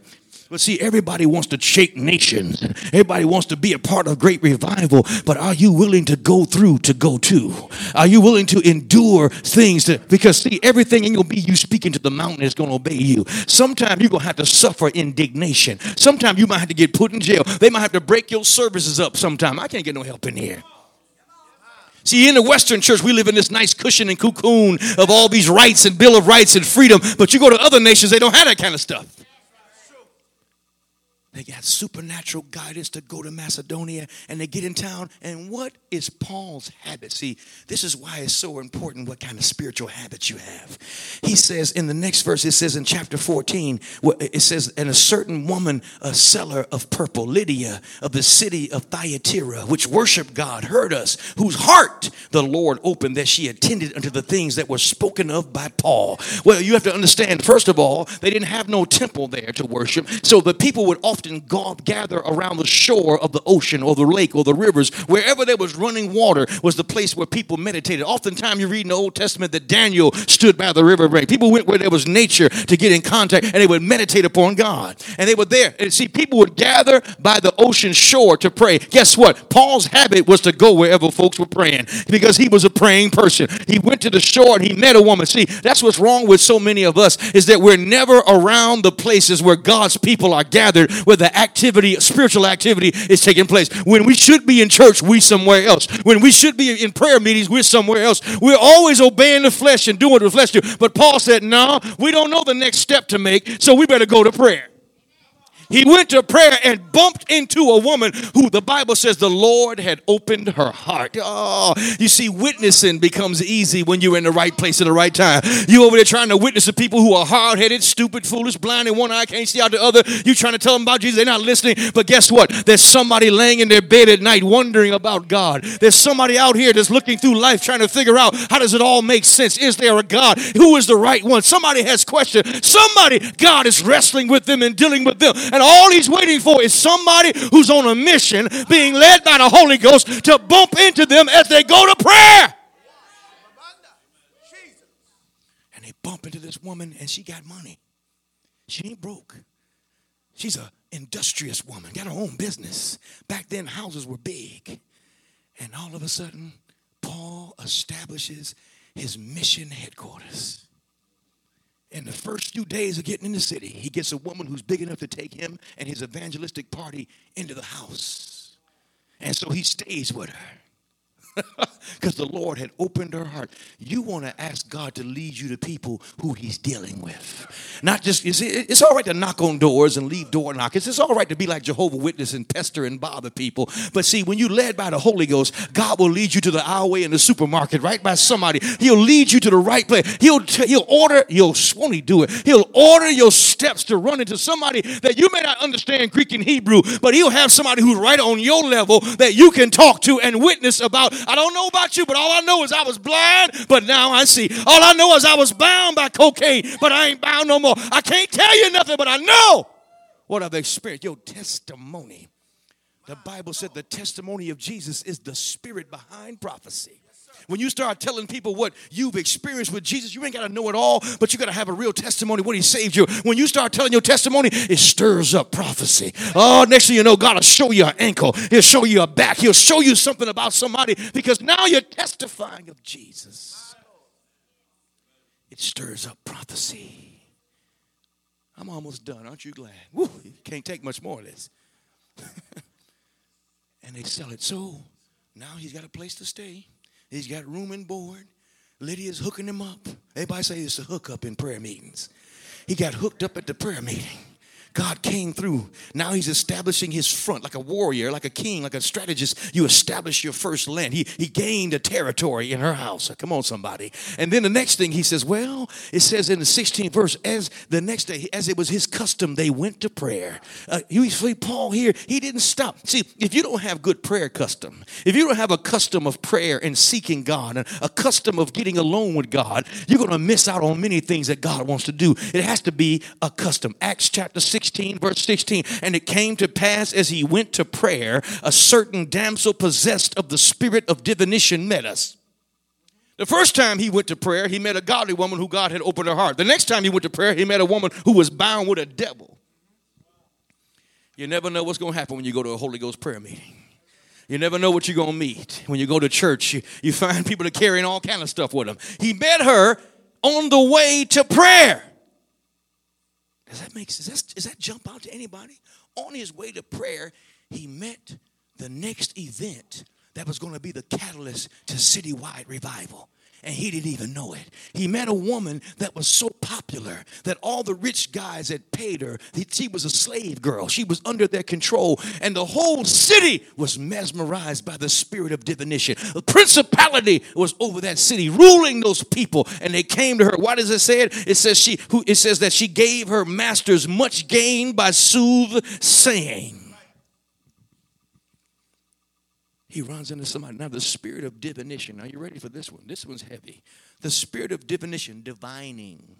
But see, everybody wants to shake nations. Everybody wants to be a part of great revival. But are you willing to go through to go to? Are you willing to endure things? To, because see, everything ain't gonna be you speaking to the mountain is gonna obey you. Sometimes you're gonna have to suffer indignation. Sometimes you might have to get put in jail. They might have to break your services up sometime. I can't get no help in here. See, in the Western church, we live in this nice cushion and cocoon of all these rights and Bill of Rights and freedom. But you go to other nations, they don't have that kind of stuff. They got supernatural guidance to go to Macedonia and they get in town. And what is Paul's habit? See, this is why it's so important what kind of spiritual habits you have. He says in the next verse, it says in chapter 14, it says, And a certain woman, a seller of purple, Lydia of the city of Thyatira, which worshiped God, heard us, whose heart the Lord opened that she attended unto the things that were spoken of by Paul. Well, you have to understand, first of all, they didn't have no temple there to worship. So the people would often go, gather around the shore of the ocean or the lake or the rivers. Wherever there was running water was the place where people meditated. Oftentimes you read in the Old Testament that Daniel stood by the river bank. People went where there was nature to get in contact and they would meditate upon God. And they were there. And see, people would gather by the ocean shore to pray. Guess what? Paul's habit was to go wherever folks were praying because he was a praying person. He went to the shore and he met a woman. See, that's what's wrong with so many of us is that we're never around the places where God's people are gathered, where the activity, spiritual activity is taking place. When we should be in church, we somewhere else. When we should be in prayer meetings, we're somewhere else. We're always obeying the flesh and doing what the flesh do. But Paul said, no, we don't know the next step to make, so we better go to prayer. He went to prayer and bumped into a woman who the Bible says the Lord had opened her heart. Oh, you see, witnessing becomes easy when you're in the right place at the right time. You over there trying to witness to people who are hard headed, stupid, foolish, blind in one eye, can't see out the other. You trying to tell them about Jesus, they're not listening. But guess what? There's somebody laying in their bed at night wondering about God. There's somebody out here that's looking through life trying to figure out how does it all make sense? Is there a God? Who is the right one? Somebody has questions. Somebody, God is wrestling with them and dealing with them. And all he's waiting for is somebody who's on a mission, being led by the Holy Ghost to bump into them as they go to prayer. And they bump into this woman, and she got money. She ain't broke. She's a industrious woman, got her own business. Back then, houses were big. And all of a sudden, Paul establishes his mission headquarters. In the first few days of getting in the city, he gets a woman who's big enough to take him and his evangelistic party into the house. And so he stays with her. because the Lord had opened her heart. You want to ask God to lead you to people who He's dealing with. Not just, you see, it's all right to knock on doors and leave door knockers. It's all right to be like Jehovah Witness and pester and bother people. But see, when you're led by the Holy Ghost, God will lead you to the aisleway in the supermarket, right by somebody. He'll lead you to the right place. He'll, t- he'll order, he'll, won't He do it? He'll order your steps to run into somebody that you may not understand Greek and Hebrew, but He'll have somebody who's right on your level that you can talk to and witness about. I don't know about you, but all I know is I was blind, but now I see. All I know is I was bound by cocaine, but I ain't bound no more. I can't tell you nothing, but I know what I've experienced. Your testimony. The Bible said the testimony of Jesus is the spirit behind prophecy. When you start telling people what you've experienced with Jesus, you ain't got to know it all, but you got to have a real testimony what he saved you. When you start telling your testimony, it stirs up prophecy. Oh, next thing you know, God will show you an ankle. He'll show you a back. He'll show you something about somebody because now you're testifying of Jesus. It stirs up prophecy. I'm almost done. Aren't you glad? Woo, you can't take much more of this. and they sell it. So now he's got a place to stay. He's got room and board. Lydia's hooking him up. Everybody say it's a hookup in prayer meetings. He got hooked up at the prayer meeting. God came through. Now he's establishing his front like a warrior, like a king, like a strategist. You establish your first land. He, he gained a territory in her house. Come on, somebody. And then the next thing he says, well, it says in the 16th verse, as the next day, as it was his custom, they went to prayer. Uh, you see, Paul here, he didn't stop. See, if you don't have good prayer custom, if you don't have a custom of prayer and seeking God, and a custom of getting alone with God, you're going to miss out on many things that God wants to do. It has to be a custom. Acts chapter 16, verse 16. And it came to pass as he went to prayer, a certain damsel possessed of the spirit of divination met us. The first time he went to prayer, he met a godly woman who God had opened her heart. The next time he went to prayer, he met a woman who was bound with a devil. You never know what's going to happen when you go to a Holy Ghost prayer meeting. You never know what you're going to meet. When you go to church, you, you find people are carrying all kind of stuff with them. He met her on the way to prayer. Does that make sense? Does that, does that jump out to anybody? On his way to prayer, he met the next event that was going to be the catalyst to citywide revival. And he didn't even know it. He met a woman that was so popular that all the rich guys had paid her. She was a slave girl. She was under their control. And the whole city was mesmerized by the spirit of divination. The principality was over that city, ruling those people. And they came to her. Why does it say it? It says she who it says that she gave her masters much gain by soothsaying. He runs into somebody. Now, the spirit of divination. Are you ready for this one? This one's heavy. The spirit of divination, divining.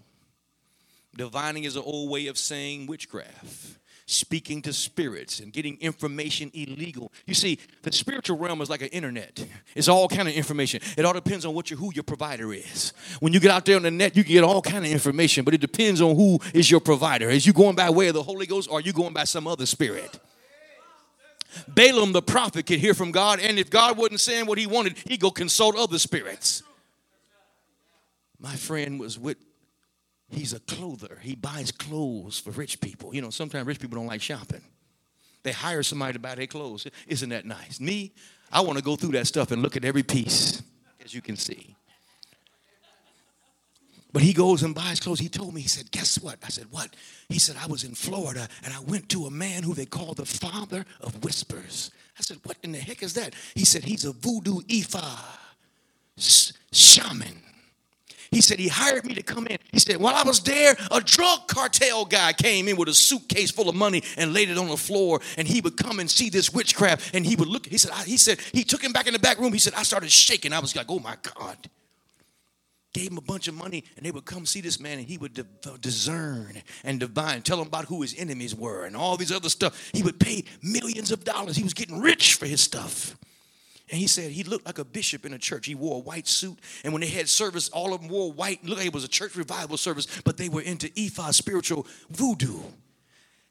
Divining is an old way of saying witchcraft, speaking to spirits and getting information illegal. You see, the spiritual realm is like an internet. It's all kind of information. It all depends on what your, who your provider is. When you get out there on the net, you can get all kind of information, but it depends on who is your provider. Is you going by way of the Holy Ghost or are you going by some other spirit? Balaam the prophet could hear from God, and if God wasn't saying what he wanted, he'd go consult other spirits. My friend was with, he's a clother. He buys clothes for rich people. You know, sometimes rich people don't like shopping. They hire somebody to buy their clothes. Isn't that nice? Me, I want to go through that stuff and look at every piece, as you can see. But he goes and buys clothes. He told me, he said, Guess what? I said, What? He said, I was in Florida and I went to a man who they call the father of whispers. I said, What in the heck is that? He said, He's a voodoo Ifa shaman. He said, He hired me to come in. He said, While I was there, a drug cartel guy came in with a suitcase full of money and laid it on the floor. And he would come and see this witchcraft and he would look. He said, I, He said, He took him back in the back room. He said, I started shaking. I was like, Oh my God gave him a bunch of money and they would come see this man and he would di- uh, discern and divine tell them about who his enemies were and all these other stuff. He would pay millions of dollars. He was getting rich for his stuff. And he said he looked like a bishop in a church. He wore a white suit and when they had service all of them wore white Look, like it was a church revival service but they were into Ifa spiritual voodoo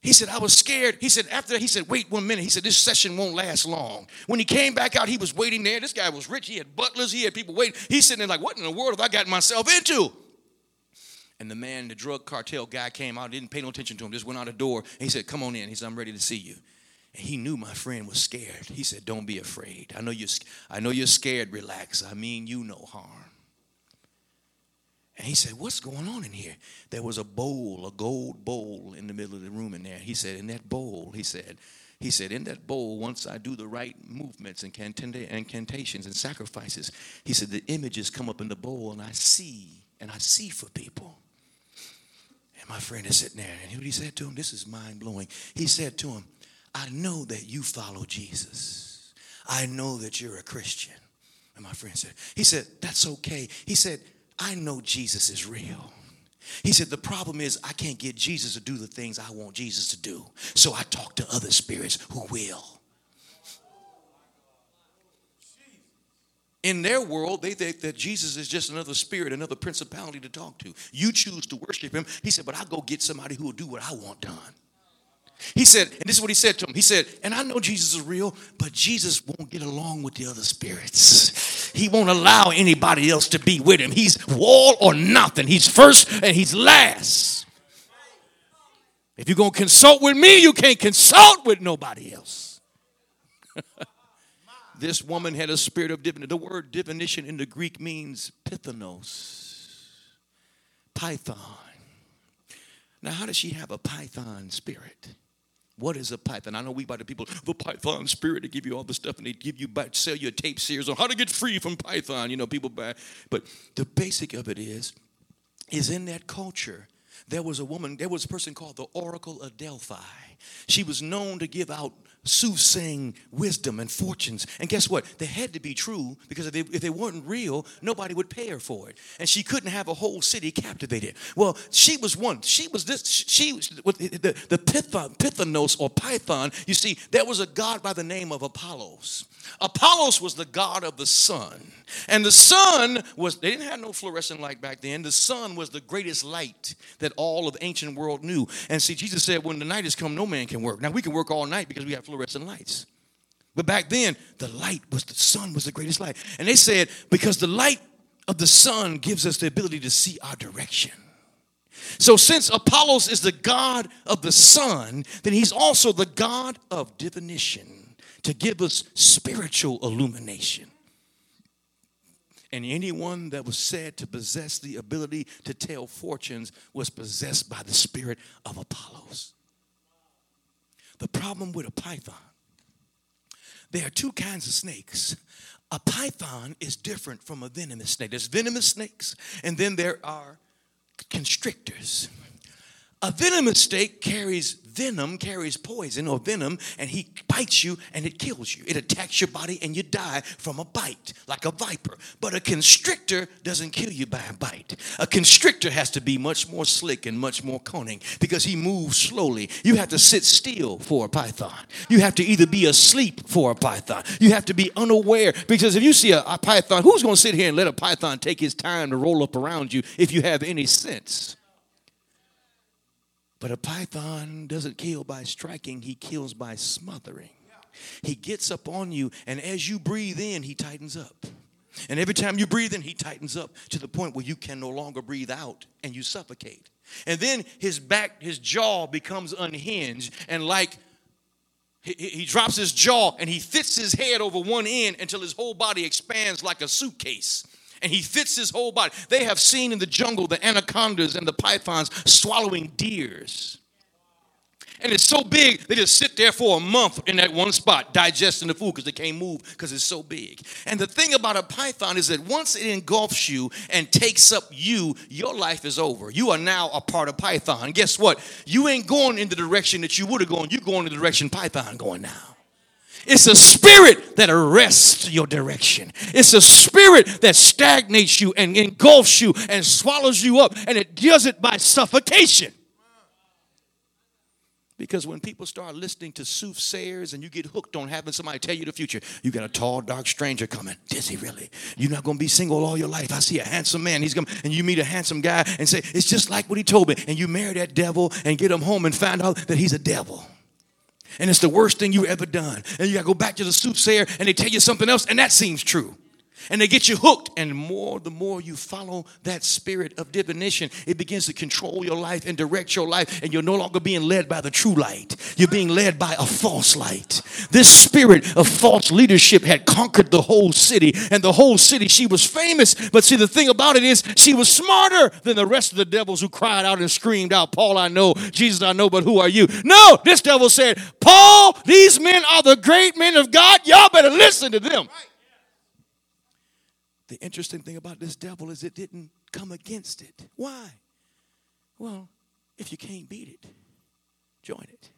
he said, I was scared. He said, after that, he said, wait one minute. He said, this session won't last long. When he came back out, he was waiting there. This guy was rich. He had butlers. He had people waiting. He's sitting there like, what in the world have I gotten myself into? And the man, the drug cartel guy came out, didn't pay no attention to him, just went out the door. He said, come on in. He said, I'm ready to see you. And he knew my friend was scared. He said, Don't be afraid. I know you're, I know you're scared. Relax. I mean you no harm. And he said, What's going on in here? There was a bowl, a gold bowl in the middle of the room in there. He said, In that bowl, he said, he said, in that bowl, once I do the right movements and incantations and sacrifices, he said, the images come up in the bowl and I see, and I see for people. And my friend is sitting there, and what he said to him, this is mind blowing. He said to him, I know that you follow Jesus. I know that you're a Christian. And my friend said, he said, that's okay. He said, I know Jesus is real. He said, The problem is, I can't get Jesus to do the things I want Jesus to do. So I talk to other spirits who will. In their world, they think that Jesus is just another spirit, another principality to talk to. You choose to worship him. He said, But I'll go get somebody who will do what I want done. He said, and this is what he said to him. He said, and I know Jesus is real, but Jesus won't get along with the other spirits. He won't allow anybody else to be with him. He's all or nothing. He's first and he's last. If you're going to consult with me, you can't consult with nobody else. this woman had a spirit of divination. The word divination in the Greek means pythanos, python. Now, how does she have a python spirit? What is a python? I know we by the people, the python spirit, to give you all the stuff and they give you, buy, sell you a tape series on how to get free from python. You know, people buy. But the basic of it is, is in that culture, there was a woman, there was a person called the Oracle of Delphi. She was known to give out soothsaying wisdom and fortunes. And guess what? They had to be true because if they, if they weren't real, nobody would pay her for it. And she couldn't have a whole city captivated. Well, she was one. She was this. She was the, the Python, Pythanos or Python. You see, there was a god by the name of Apollos. Apollos was the god of the sun. And the sun was, they didn't have no fluorescent light back then. The sun was the greatest light that all of ancient world knew. And see, Jesus said, when the night has come, no man can work. Now, we can work all night because we have fluorescent lights. But back then, the light was the sun was the greatest light. And they said, because the light of the sun gives us the ability to see our direction. So, since Apollos is the God of the sun, then he's also the God of divination to give us spiritual illumination. And anyone that was said to possess the ability to tell fortunes was possessed by the spirit of Apollos. The problem with a python, there are two kinds of snakes. A python is different from a venomous snake. There's venomous snakes, and then there are constrictors. A venomous snake carries venom, carries poison or venom, and he bites you and it kills you. It attacks your body and you die from a bite, like a viper. But a constrictor doesn't kill you by a bite. A constrictor has to be much more slick and much more cunning because he moves slowly. You have to sit still for a python. You have to either be asleep for a python. You have to be unaware because if you see a, a python, who's going to sit here and let a python take his time to roll up around you if you have any sense? But a python doesn't kill by striking, he kills by smothering. He gets up on you, and as you breathe in, he tightens up. And every time you breathe in, he tightens up to the point where you can no longer breathe out and you suffocate. And then his back, his jaw becomes unhinged, and like he, he drops his jaw and he fits his head over one end until his whole body expands like a suitcase and he fits his whole body. They have seen in the jungle the anacondas and the pythons swallowing deers. And it's so big, they just sit there for a month in that one spot, digesting the food because they can't move because it's so big. And the thing about a python is that once it engulfs you and takes up you, your life is over. You are now a part of python. Guess what? You ain't going in the direction that you would have gone. You're going in the direction python going now. It's a spirit that arrests your direction. It's a spirit that stagnates you and engulfs you and swallows you up, and it does it by suffocation. Because when people start listening to soothsayers and you get hooked on having somebody tell you the future, you got a tall, dark stranger coming. Is he really? You're not going to be single all your life. I see a handsome man. He's coming, and you meet a handsome guy and say, It's just like what he told me. And you marry that devil and get him home and find out that he's a devil. And it's the worst thing you've ever done. And you got to go back to the soothsayer and they tell you something else, and that seems true. And they get you hooked. And more, the more you follow that spirit of divination, it begins to control your life and direct your life. And you're no longer being led by the true light. You're being led by a false light. This spirit of false leadership had conquered the whole city. And the whole city, she was famous. But see, the thing about it is, she was smarter than the rest of the devils who cried out and screamed out, Paul, I know, Jesus, I know, but who are you? No, this devil said, Paul, these men are the great men of God. Y'all better listen to them. The interesting thing about this devil is it didn't come against it. Why? Well, if you can't beat it, join it.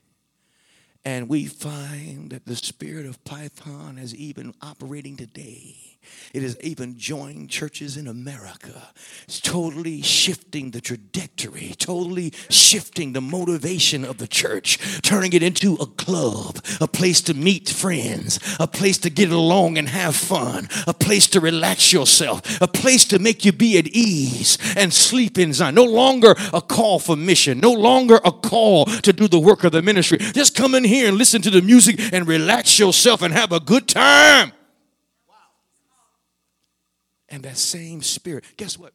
And we find that the spirit of Python is even operating today. It has even joined churches in America. It's totally shifting the trajectory, totally shifting the motivation of the church, turning it into a club, a place to meet friends, a place to get along and have fun, a place to relax yourself, a place to make you be at ease and sleep in Zion. No longer a call for mission, no longer a call to do the work of the ministry. Just come in here and listen to the music and relax yourself and have a good time. And that same spirit, guess what?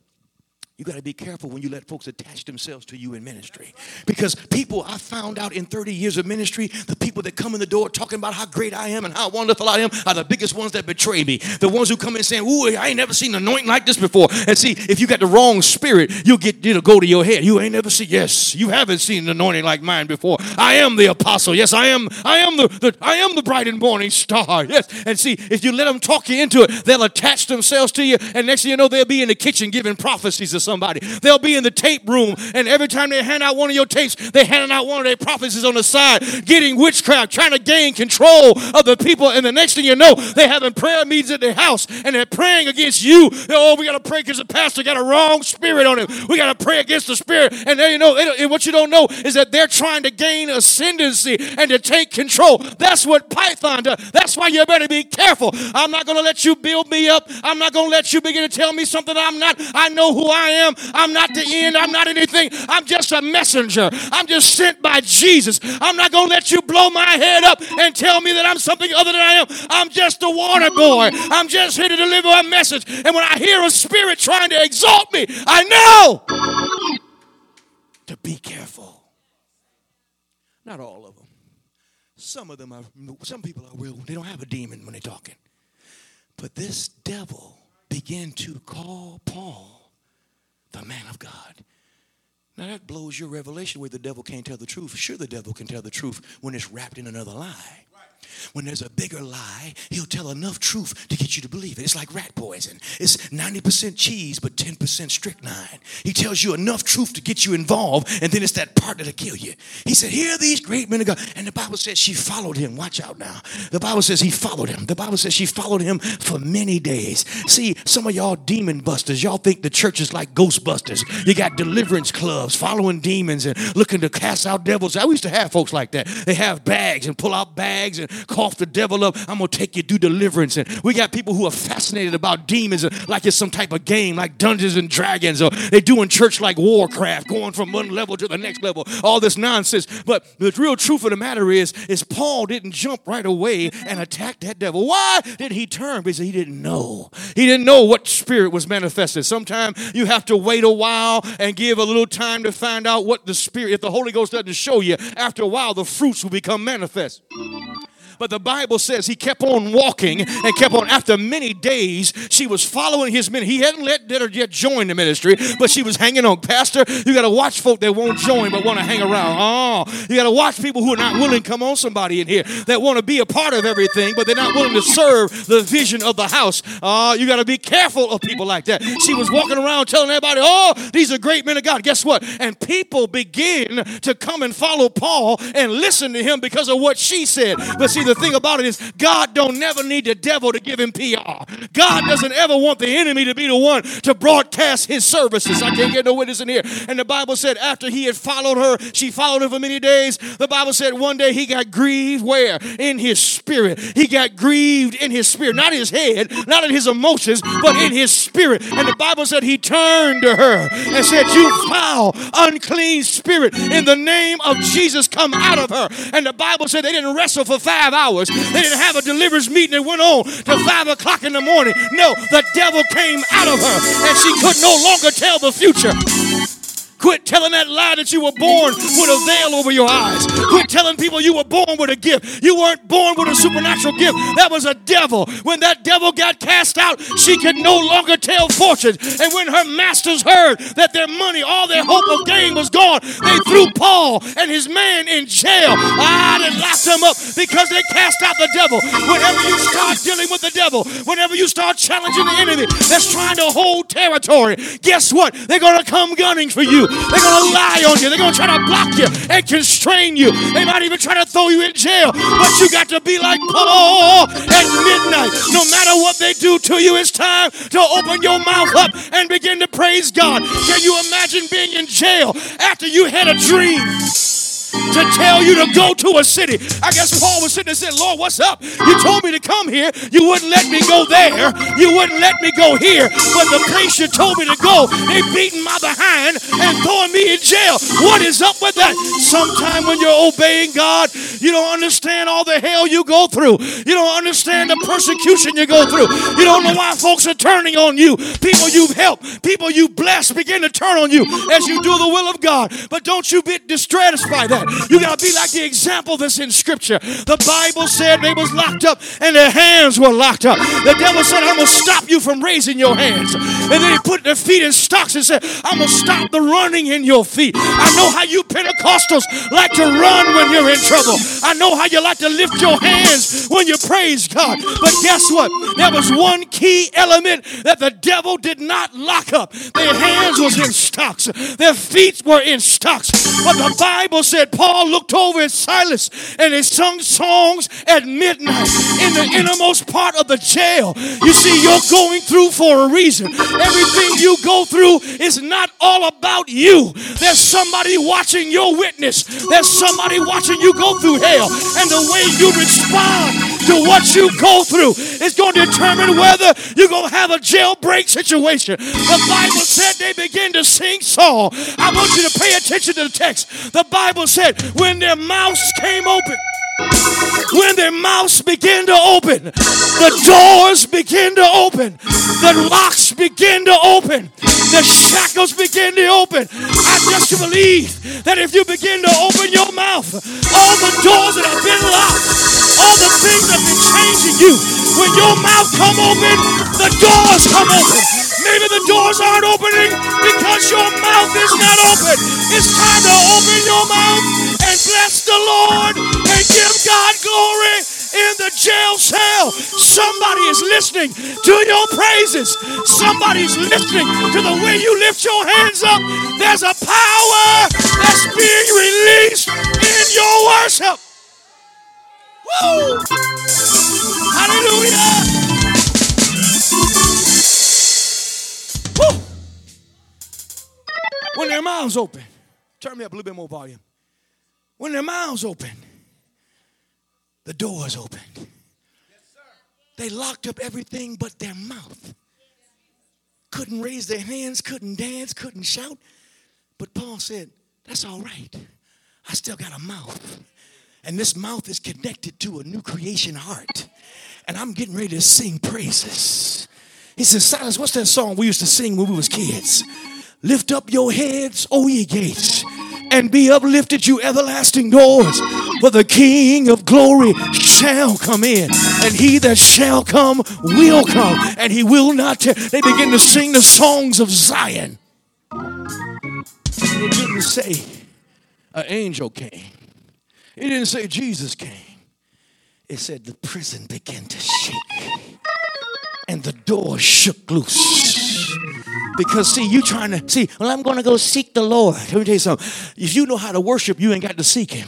You got to be careful when you let folks attach themselves to you in ministry. Because people, I found out in 30 years of ministry, the people that come in the door talking about how great I am and how wonderful I am are the biggest ones that betray me. The ones who come in saying, Ooh, I ain't never seen anointing like this before. And see, if you got the wrong spirit, you'll get, it'll go to your head. You ain't never seen, yes, you haven't seen an anointing like mine before. I am the apostle. Yes, I am, I am the, the I am the bright and morning star. Yes. And see, if you let them talk you into it, they'll attach themselves to you. And next thing you know, they'll be in the kitchen giving prophecies to somebody. They'll be in the tape room, and every time they hand out one of your tapes, they're handing out one of their prophecies on the side, getting witchcraft, trying to gain control of the people. And the next thing you know, they're having prayer meetings at their house, and they're praying against you. Oh, we got to pray because the pastor got a wrong spirit on him. We got to pray against the spirit. And there you know, they- and what you don't know is that they're trying to gain ascendancy and to take control. That's what Python does. That's why you better be careful. I'm not going to let you build me up. I'm not going to let you begin to tell me something I'm not. I know who I am. I'm not the end. I'm not anything. I'm just a messenger. I'm just sent by Jesus. I'm not going to let you blow my head up and tell me that I'm something other than I am. I'm just a water boy. I'm just here to deliver a message. And when I hear a spirit trying to exalt me, I know to be careful. Not all of them. Some of them are, some people are real. They don't have a demon when they're talking. But this devil began to call Paul the man of God. Now that blows your revelation where the devil can't tell the truth. Sure, the devil can tell the truth when it's wrapped in another lie. When there's a bigger lie, he'll tell enough truth to get you to believe it. It's like rat poison. It's 90% cheese, but 10% strychnine. He tells you enough truth to get you involved, and then it's that part that'll kill you. He said, Here are these great men of God. And the Bible says she followed him. Watch out now. The Bible says he followed him. The Bible says she followed him for many days. See, some of y'all demon busters, y'all think the church is like Ghostbusters. You got deliverance clubs following demons and looking to cast out devils. I used to have folks like that. They have bags and pull out bags and cough the devil up. I'm gonna take you do deliverance. And we got people who are fascinated about demons uh, like it's some type of game, like Dungeons and Dragons, or they do in church like Warcraft, going from one level to the next level. All this nonsense. But the real truth of the matter is, is Paul didn't jump right away and attack that devil. Why did he turn? Because he didn't know. He didn't know what spirit was manifested. Sometimes you have to wait a while and give a little time to find out what the spirit. If the Holy Ghost doesn't show you, after a while the fruits will become manifest. But the Bible says he kept on walking and kept on. After many days, she was following his ministry. He hadn't let her yet join the ministry, but she was hanging on. Pastor, you got to watch folk that won't join but want to hang around. Oh, you got to watch people who are not willing. Come on, somebody in here that want to be a part of everything, but they're not willing to serve the vision of the house. Oh, you got to be careful of people like that. She was walking around telling everybody, "Oh, these are great men of God." Guess what? And people begin to come and follow Paul and listen to him because of what she said. But see, the thing about it is, God don't never need the devil to give him PR. God doesn't ever want the enemy to be the one to broadcast his services. I can't get no witness in here. And the Bible said after he had followed her, she followed him for many days. The Bible said one day he got grieved where? In his spirit. He got grieved in his spirit, not his head, not in his emotions, but in his spirit. And the Bible said he turned to her and said, You foul, unclean spirit, in the name of Jesus, come out of her. And the Bible said they didn't wrestle for five hours. They didn't have a deliverance meeting that went on till 5 o'clock in the morning. No, the devil came out of her and she could no longer tell the future. Quit telling that lie that you were born with a veil over your eyes. Quit telling people you were born with a gift. You weren't born with a supernatural gift. That was a devil. When that devil got cast out, she could no longer tell fortunes. And when her masters heard that their money, all their hope of gain was gone, they threw Paul and his man in jail. Ah, they locked them up because they cast out the devil. Whenever you start dealing with the devil, whenever you start challenging the enemy that's trying to hold territory, guess what? They're going to come gunning for you. They're going to lie on you. They're going to try to block you and constrain you. They might even try to throw you in jail. But you got to be like Paul at midnight. No matter what they do to you, it's time to open your mouth up and begin to praise God. Can you imagine being in jail after you had a dream? To tell you to go to a city. I guess Paul was sitting there saying, Lord, what's up? You told me to come here. You wouldn't let me go there. You wouldn't let me go here. But the place you told me to go, they beating my behind and throwing me in jail. What is up with that? Sometime when you're obeying God, you don't understand all the hell you go through. You don't understand the persecution you go through. You don't know why folks are turning on you. People you've helped, people you blessed begin to turn on you as you do the will of God. But don't you be distressed by that. You got to be like the example that's in Scripture. The Bible said they was locked up and their hands were locked up. The devil said, I'm going to stop you from raising your hands. And then he put their feet in stocks and said, I'm going to stop the running in your feet. I know how you Pentecostals like to run when you're in trouble. I know how you like to lift your hands when you praise God. But guess what? There was one key element that the devil did not lock up. Their hands was in stocks. Their feet were in stocks. But the Bible said Paul looked over at Silas and they sung songs at midnight in the innermost part of the jail. You see, you're going through for a reason. Everything you go through is not all about you. There's somebody watching your witness. There's somebody watching you go through hell. And the way you respond to what you go through is going to determine whether you're going to have a jailbreak situation. The Bible said they began to sing song. I want you to pay attention to the text. The Bible said when their mouths came open, when their mouths begin to open, the doors begin to open, the locks begin to open, the shackles begin to open. I just believe that if you begin to open your mouth, all the doors that have been locked, all the things that have been changing you, when your mouth come open, the doors come open. Maybe the doors aren't opening because your mouth is not open. It's time to open your mouth and bless the Lord give God glory in the jail cell. Somebody is listening to your praises. Somebody's listening to the way you lift your hands up. There's a power that's being released in your worship. Woo! Hallelujah! When their mouths open, turn me up a little bit more volume. When their mouths open, the doors opened. They locked up everything but their mouth. Couldn't raise their hands, couldn't dance, couldn't shout. But Paul said, That's all right. I still got a mouth. And this mouth is connected to a new creation heart. And I'm getting ready to sing praises. He says, Silas, what's that song we used to sing when we was kids? Lift up your heads, O ye gates, and be uplifted, you everlasting doors. For the King of glory shall come in, and he that shall come will come, and he will not. They begin to sing the songs of Zion. It didn't say an angel came. It didn't say Jesus came. It said the prison began to shake and the door shook loose. Because see, you trying to see, well, I'm gonna go seek the Lord. Let me tell you something. If you know how to worship, you ain't got to seek him.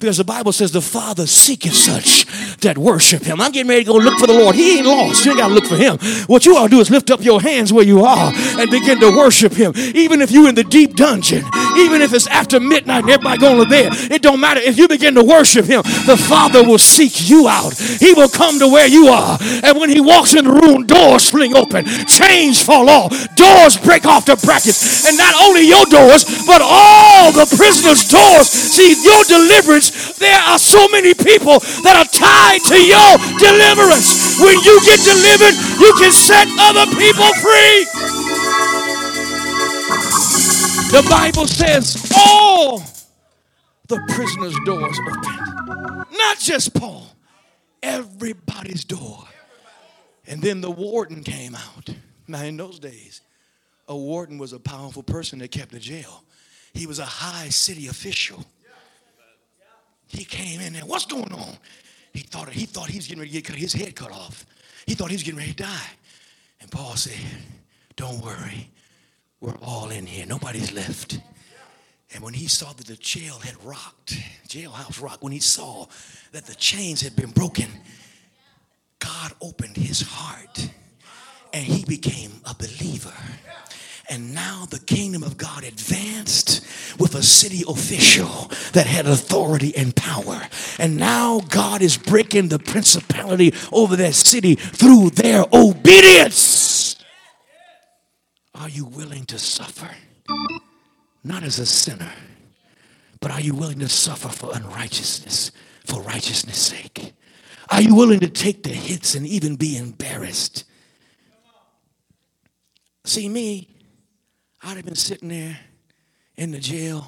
Because the Bible says the Father seeketh such that worship him. I'm getting ready to go look for the Lord. He ain't lost. You ain't gotta look for him. What you ought to do is lift up your hands where you are and begin to worship him. Even if you're in the deep dungeon, even if it's after midnight and everybody going to bed, it don't matter. If you begin to worship him, the Father will seek you out. He will come to where you are. And when he walks in the room, doors fling open, chains fall off, doors doors break off the brackets. And not only your doors, but all the prisoners' doors. See, your deliverance, there are so many people that are tied to your deliverance. When you get delivered, you can set other people free. The Bible says all the prisoners' doors opened. Not just Paul, everybody's door. And then the warden came out. Now, in those days, a warden was a powerful person that kept the jail. He was a high city official. He came in there. What's going on? He thought he thought he was getting ready to get cut- his head cut off. He thought he was getting ready to die. And Paul said, "Don't worry, we're all in here. Nobody's left." And when he saw that the jail had rocked, jailhouse rocked, when he saw that the chains had been broken, God opened his heart and he became a believer. And now the kingdom of God advanced with a city official that had authority and power. And now God is breaking the principality over that city through their obedience. Are you willing to suffer? Not as a sinner, but are you willing to suffer for unrighteousness, for righteousness' sake? Are you willing to take the hits and even be embarrassed? See, me, I'd have been sitting there in the jail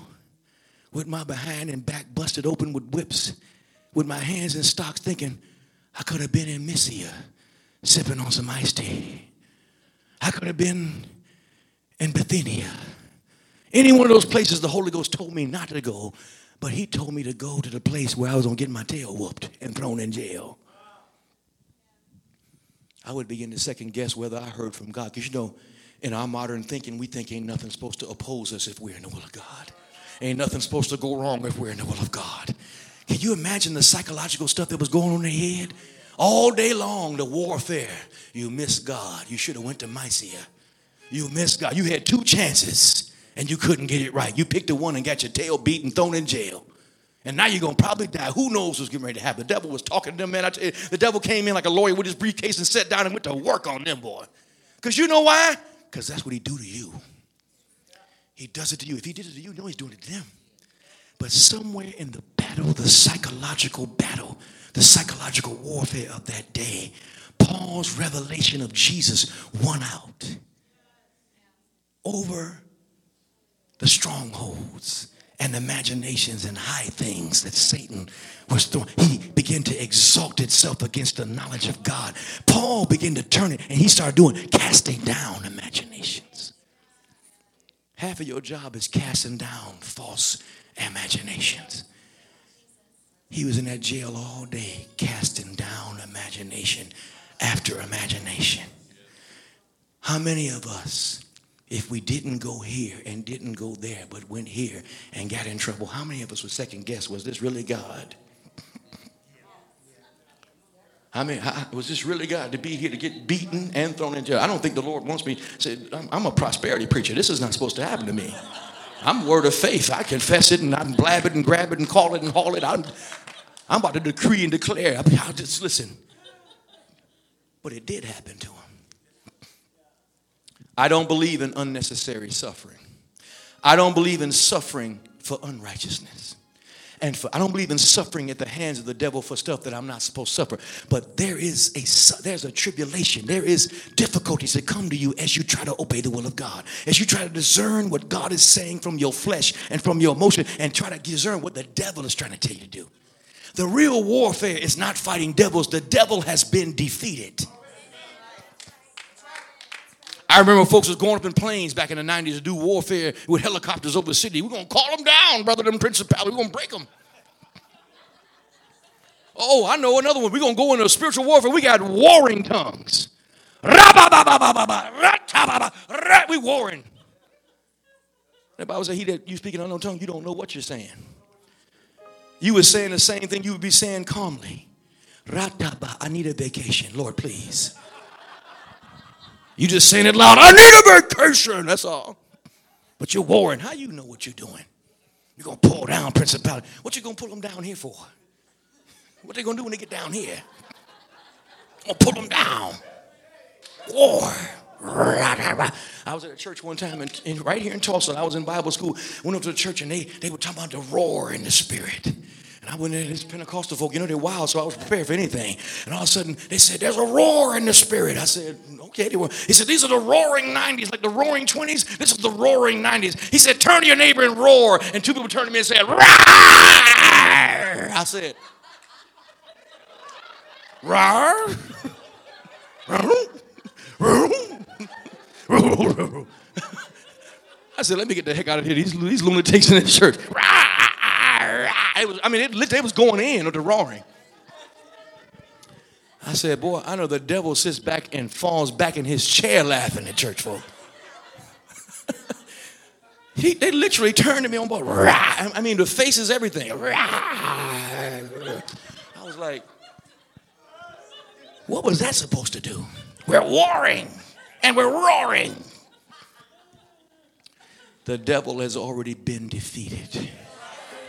with my behind and back busted open with whips, with my hands in stocks, thinking I could have been in Mysia sipping on some iced tea. I could have been in Bithynia. Any one of those places the Holy Ghost told me not to go, but He told me to go to the place where I was going to get my tail whooped and thrown in jail. I would begin to second guess whether I heard from God. Because you know, in our modern thinking, we think ain't nothing supposed to oppose us if we're in the will of God. Ain't nothing supposed to go wrong if we're in the will of God. Can you imagine the psychological stuff that was going on in their head? All day long, the warfare. You miss God. You should have went to Mysia. You missed God. You had two chances and you couldn't get it right. You picked the one and got your tail beat and thrown in jail. And now you're gonna probably die. Who knows what's getting ready to happen? The devil was talking to them, man. I tell you, the devil came in like a lawyer with his briefcase and sat down and went to work on them, boy. Because you know why? Because that's what he do to you. He does it to you. If he did it to you, you know he's doing it to them. But somewhere in the battle, the psychological battle, the psychological warfare of that day, Paul's revelation of Jesus won out over the strongholds and imaginations and high things that Satan was throwing. He began to exalt itself against the knowledge of God. Paul began to turn it and he started doing casting down imaginations. Half of your job is casting down false imaginations. He was in that jail all day, casting down imagination after imagination. How many of us, if we didn't go here and didn't go there, but went here and got in trouble, how many of us would second guess, was this really God? I mean, was this really God to be here to get beaten and thrown in jail? I don't think the Lord wants me. Said, I'm a prosperity preacher. This is not supposed to happen to me. I'm word of faith. I confess it and I blab it and grab it and call it and haul it. I'm, I'm about to decree and declare. I mean, I'll just listen. But it did happen to him. I don't believe in unnecessary suffering. I don't believe in suffering for unrighteousness. And for, I don't believe in suffering at the hands of the devil for stuff that I'm not supposed to suffer. But there is a there's a tribulation. There is difficulties that come to you as you try to obey the will of God. As you try to discern what God is saying from your flesh and from your emotion and try to discern what the devil is trying to tell you to do. The real warfare is not fighting devils. The devil has been defeated. I remember folks was going up in planes back in the 90s to do warfare with helicopters over the city. We're going to call them down, brother, them principalities. We're going to break them. Oh, I know another one. We're going to go into a spiritual warfare. We got warring tongues. We warring. The Bible says, he that you speak speaking unknown tongue, you don't know what you're saying. You were saying the same thing you would be saying calmly. I need a vacation. Lord, please. You just saying it loud. I need a vacation. That's all. But you're warring. How you know what you're doing? You're gonna pull down principality. What you gonna pull them down here for? What they gonna do when they get down here? I'm gonna pull them down. War. I was at a church one time, in, in- right here in Tulsa. I was in Bible school. Went up to the church, and they they were talking about the roar in the spirit. And I went in, this Pentecostal folk, you know, they're wild, so I was prepared for anything. And all of a sudden, they said, There's a roar in the spirit. I said, Okay. They were, he said, These are the roaring 90s, like the roaring 20s. This is the roaring 90s. He said, Turn to your neighbor and roar. And two people turned to me and said, Roar! I said, Roar? I said, let me get the heck out of here. These, these lunatics in this church. It was, I mean, it, was going in with the roaring. I said, boy, I know the devil sits back and falls back in his chair laughing at church folk. he, they literally turned to me on board. I mean, the faces, everything. I was like, what was that supposed to do? We're warring and we're roaring. The devil has already been defeated.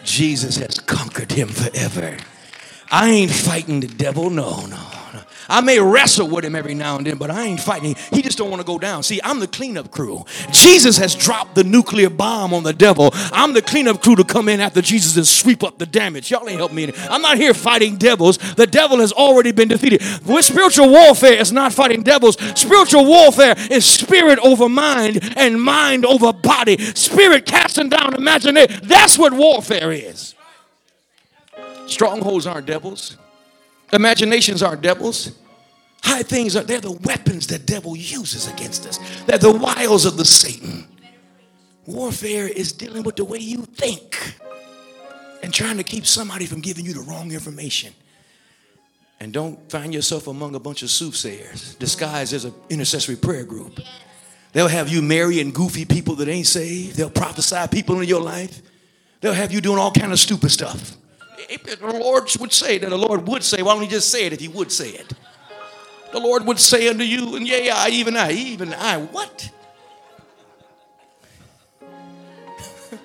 Jesus has conquered him forever. I ain't fighting the devil, no, no. I may wrestle with him every now and then, but I ain't fighting. He just don't want to go down. See, I'm the cleanup crew. Jesus has dropped the nuclear bomb on the devil. I'm the cleanup crew to come in after Jesus and sweep up the damage. Y'all ain't help me. I'm not here fighting devils. The devil has already been defeated. With spiritual warfare is not fighting devils. Spiritual warfare is spirit over mind and mind over body. Spirit casting down imagination. That's what warfare is. Strongholds aren't devils. Imaginations aren't devils. High things are they're the weapons the devil uses against us. They're the wiles of the Satan. Warfare is dealing with the way you think and trying to keep somebody from giving you the wrong information. And don't find yourself among a bunch of soothsayers disguised as an intercessory prayer group. They'll have you marrying goofy people that ain't saved. They'll prophesy people in your life. They'll have you doing all kind of stupid stuff. The Lord would say that the Lord would say, why don't he just say it if he would say it? The Lord would say unto you, and yea, I, even I, even I, what?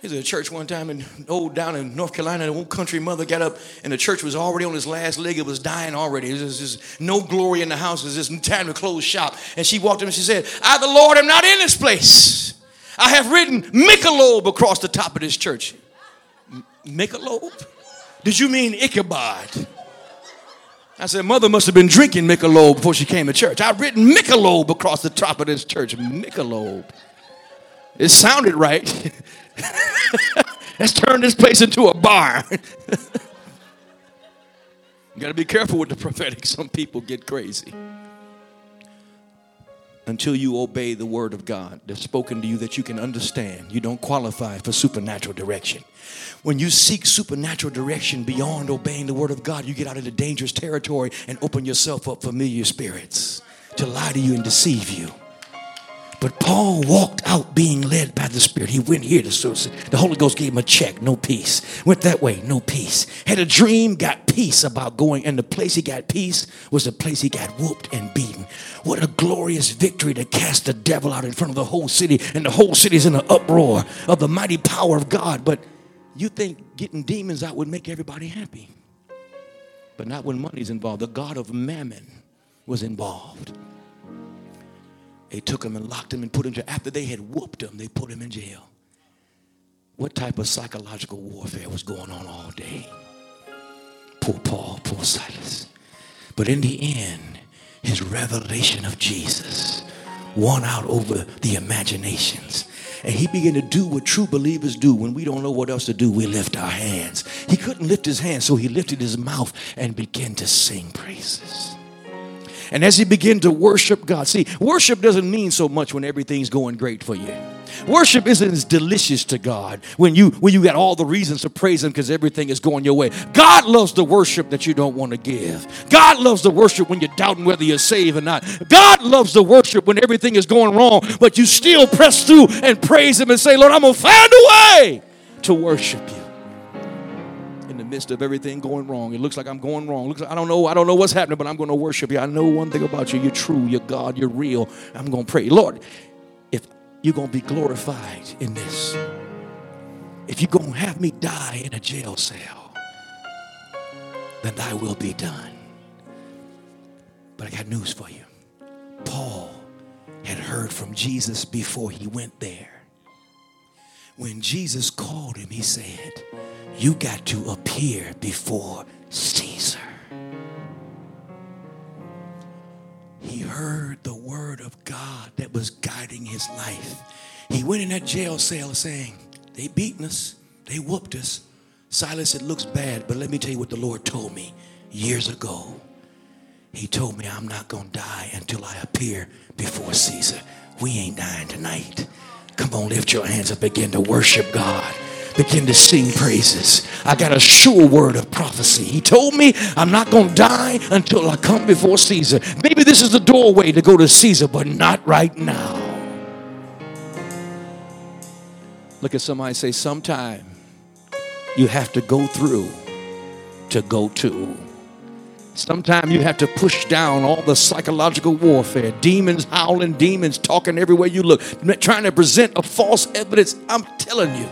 There's a church one time in old down in North Carolina. An old country mother got up, and the church was already on its last leg. It was dying already. There was just no glory in the house. It was just time to close shop. And she walked in and she said, "I, the Lord, am not in this place. I have written Michelob across the top of this church." Michelob? Did you mean Ichabod? I said, Mother must have been drinking Michelob before she came to church. I've written Michelob across the top of this church. Michelob. It sounded right. Let's turn this place into a bar. you got to be careful with the prophetic. Some people get crazy. Until you obey the word of God that's spoken to you that you can understand, you don't qualify for supernatural direction. When you seek supernatural direction beyond obeying the word of God, you get out into dangerous territory and open yourself up for familiar spirits to lie to you and deceive you. But Paul walked out being led by the Spirit. He went here to source. The Holy Ghost gave him a check, no peace. Went that way, no peace. Had a dream, got peace about going. And the place he got peace was the place he got whooped and beaten. What a glorious victory to cast the devil out in front of the whole city. And the whole city's in an uproar of the mighty power of God. But you think getting demons out would make everybody happy. But not when money's involved. The God of mammon was involved. They took him and locked him and put him to, after they had whooped him, they put him in jail. What type of psychological warfare was going on all day? Poor Paul, poor Silas. But in the end, his revelation of Jesus won out over the imaginations. And he began to do what true believers do when we don't know what else to do. We lift our hands. He couldn't lift his hands, so he lifted his mouth and began to sing praises. And as he began to worship God, see, worship doesn't mean so much when everything's going great for you. Worship isn't as delicious to God when you when you got all the reasons to praise Him because everything is going your way. God loves the worship that you don't want to give. God loves the worship when you're doubting whether you're saved or not. God loves the worship when everything is going wrong, but you still press through and praise Him and say, Lord, I'm gonna find a way to worship you midst of everything going wrong. It looks like I'm going wrong. Looks like I don't know. I don't know what's happening, but I'm going to worship you. I know one thing about you. You're true. You're God. You're real. I'm going to pray, Lord. If you're going to be glorified in this, if you're going to have me die in a jail cell, then Thy will be done. But I got news for you. Paul had heard from Jesus before he went there. When Jesus called him, he said, You got to appear before Caesar. He heard the word of God that was guiding his life. He went in that jail cell saying, They beaten us, they whooped us. Silas, it looks bad, but let me tell you what the Lord told me years ago. He told me I'm not going to die until I appear before Caesar. We ain't dying tonight. Come on, lift your hands up, begin to worship God. Begin to sing praises. I got a sure word of prophecy. He told me I'm not going to die until I come before Caesar. Maybe this is the doorway to go to Caesar, but not right now. Look at somebody say, sometime you have to go through to go to. Sometimes you have to push down all the psychological warfare, demons howling, demons talking everywhere you look, trying to present a false evidence. I'm telling you,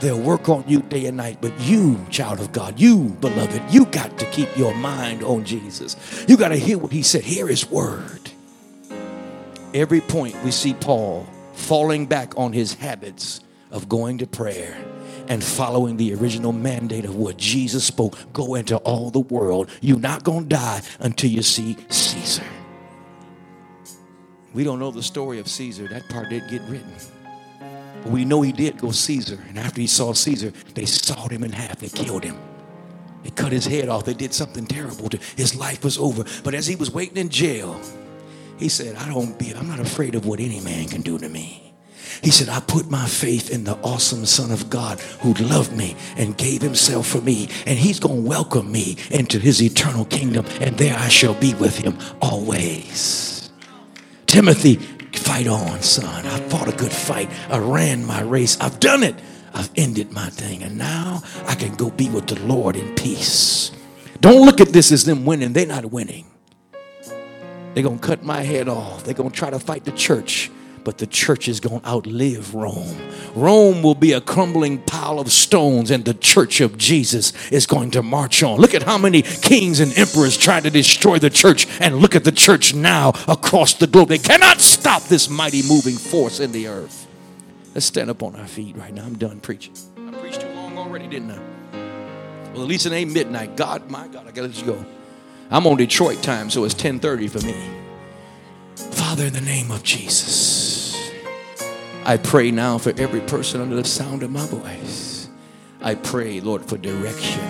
they'll work on you day and night. But you, child of God, you, beloved, you got to keep your mind on Jesus. You got to hear what he said, hear his word. Every point we see Paul falling back on his habits of going to prayer and following the original mandate of what Jesus spoke go into all the world. You're not going to die until you see Caesar. We don't know the story of Caesar. That part didn't get written. We know he did go Caesar. And after he saw Caesar, they sawed him in half. They killed him. They cut his head off. They did something terrible to his life was over. But as he was waiting in jail, he said, I don't be, I'm not afraid of what any man can do to me. He said, I put my faith in the awesome Son of God who loved me and gave himself for me. And he's going to welcome me into his eternal kingdom. And there I shall be with him always. Timothy, fight on, son. I fought a good fight. I ran my race. I've done it. I've ended my thing. And now I can go be with the Lord in peace. Don't look at this as them winning. They're not winning. They're going to cut my head off. They're going to try to fight the church but the church is going to outlive Rome. Rome will be a crumbling pile of stones, and the church of Jesus is going to march on. Look at how many kings and emperors tried to destroy the church, and look at the church now across the globe. They cannot stop this mighty moving force in the earth. Let's stand up on our feet right now. I'm done preaching. I preached too long already, didn't I? Well, at least it ain't midnight. God, my God, I gotta let you go. I'm on Detroit time, so it's 10:30 for me. Father, in the name of Jesus, I pray now for every person under the sound of my voice. I pray, Lord, for direction,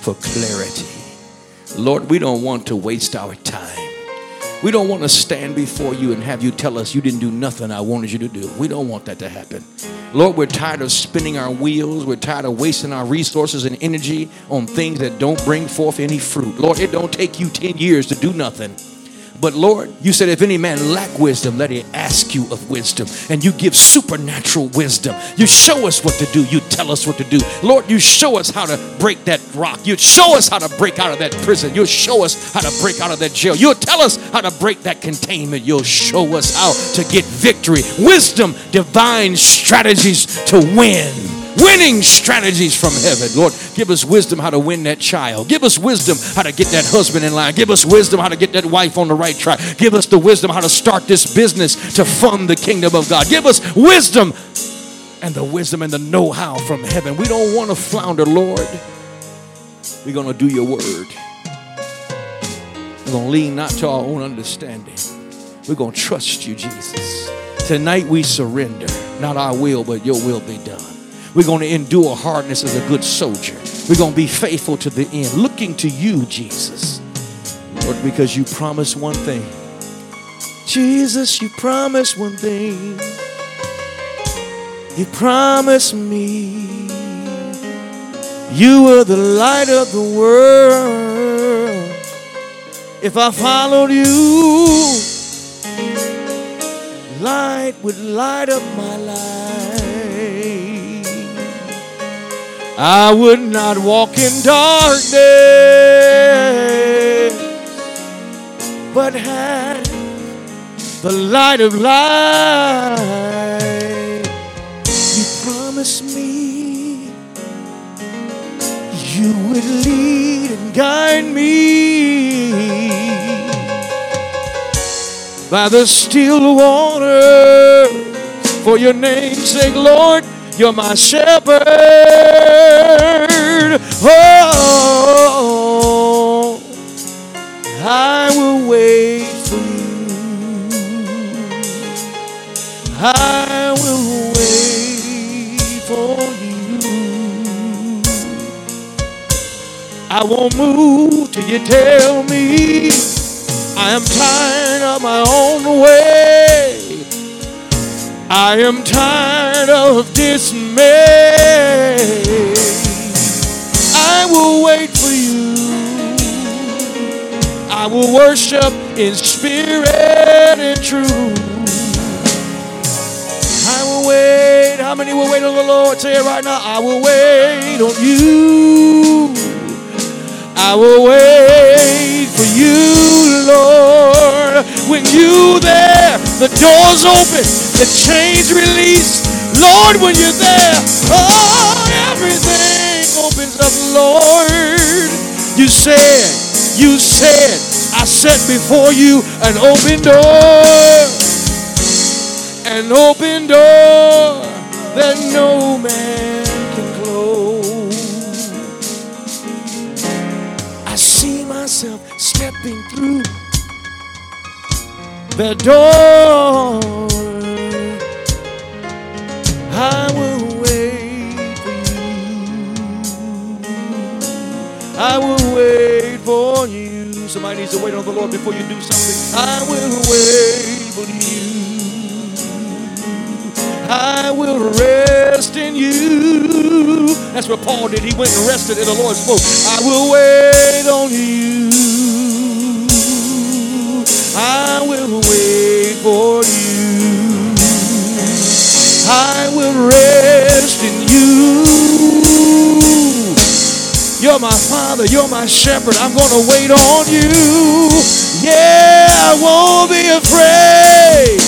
for clarity. Lord, we don't want to waste our time. We don't want to stand before you and have you tell us you didn't do nothing I wanted you to do. We don't want that to happen. Lord, we're tired of spinning our wheels. We're tired of wasting our resources and energy on things that don't bring forth any fruit. Lord, it don't take you 10 years to do nothing. But Lord, you said, if any man lack wisdom, let him ask you of wisdom. And you give supernatural wisdom. You show us what to do. You tell us what to do. Lord, you show us how to break that rock. You show us how to break out of that prison. You'll show us how to break out of that jail. You'll tell us how to break that containment. You'll show us how to get victory. Wisdom, divine strategies to win winning strategies from heaven. Lord, give us wisdom how to win that child. Give us wisdom how to get that husband in line. Give us wisdom how to get that wife on the right track. Give us the wisdom how to start this business to fund the kingdom of God. Give us wisdom and the wisdom and the know how from heaven. We don't want to flounder, Lord. We're going to do your word. We're going to lean not to our own understanding. We're going to trust you, Jesus. Tonight we surrender. Not our will, but your will be done. We're going to endure hardness as a good soldier. We're going to be faithful to the end, looking to you, Jesus. Lord, because you promised one thing. Jesus, you promised one thing. You promised me you were the light of the world. If I followed you, light would light up my life. I would not walk in darkness, but had the light of life. You promised me you would lead and guide me. by the still water. For your name's sake, Lord, you're my shepherd. Oh, I will wait for you. I will wait for you. I won't move till you tell me I am tired of my own way. I am tired of dismay. I will wait for you. I will worship in spirit and truth. I will wait. How many will wait on the Lord? Say it right now. I will wait on you. I will wait for you, Lord. When you there, the doors open, the chains release. Lord, when you're there, oh, everything opens up, Lord. You said, you said, I set before you an open door, an open door that no man can close. I see myself stepping through the door. Somebody needs to wait on the Lord before you do something. I will wait on you. I will rest in you. That's what Paul did. He went and rested in the Lord's spoke. I will wait on you. I will wait for you. I will rest in you. You're my father, you're my shepherd. I'm going to wait on you. Yeah, I won't be afraid.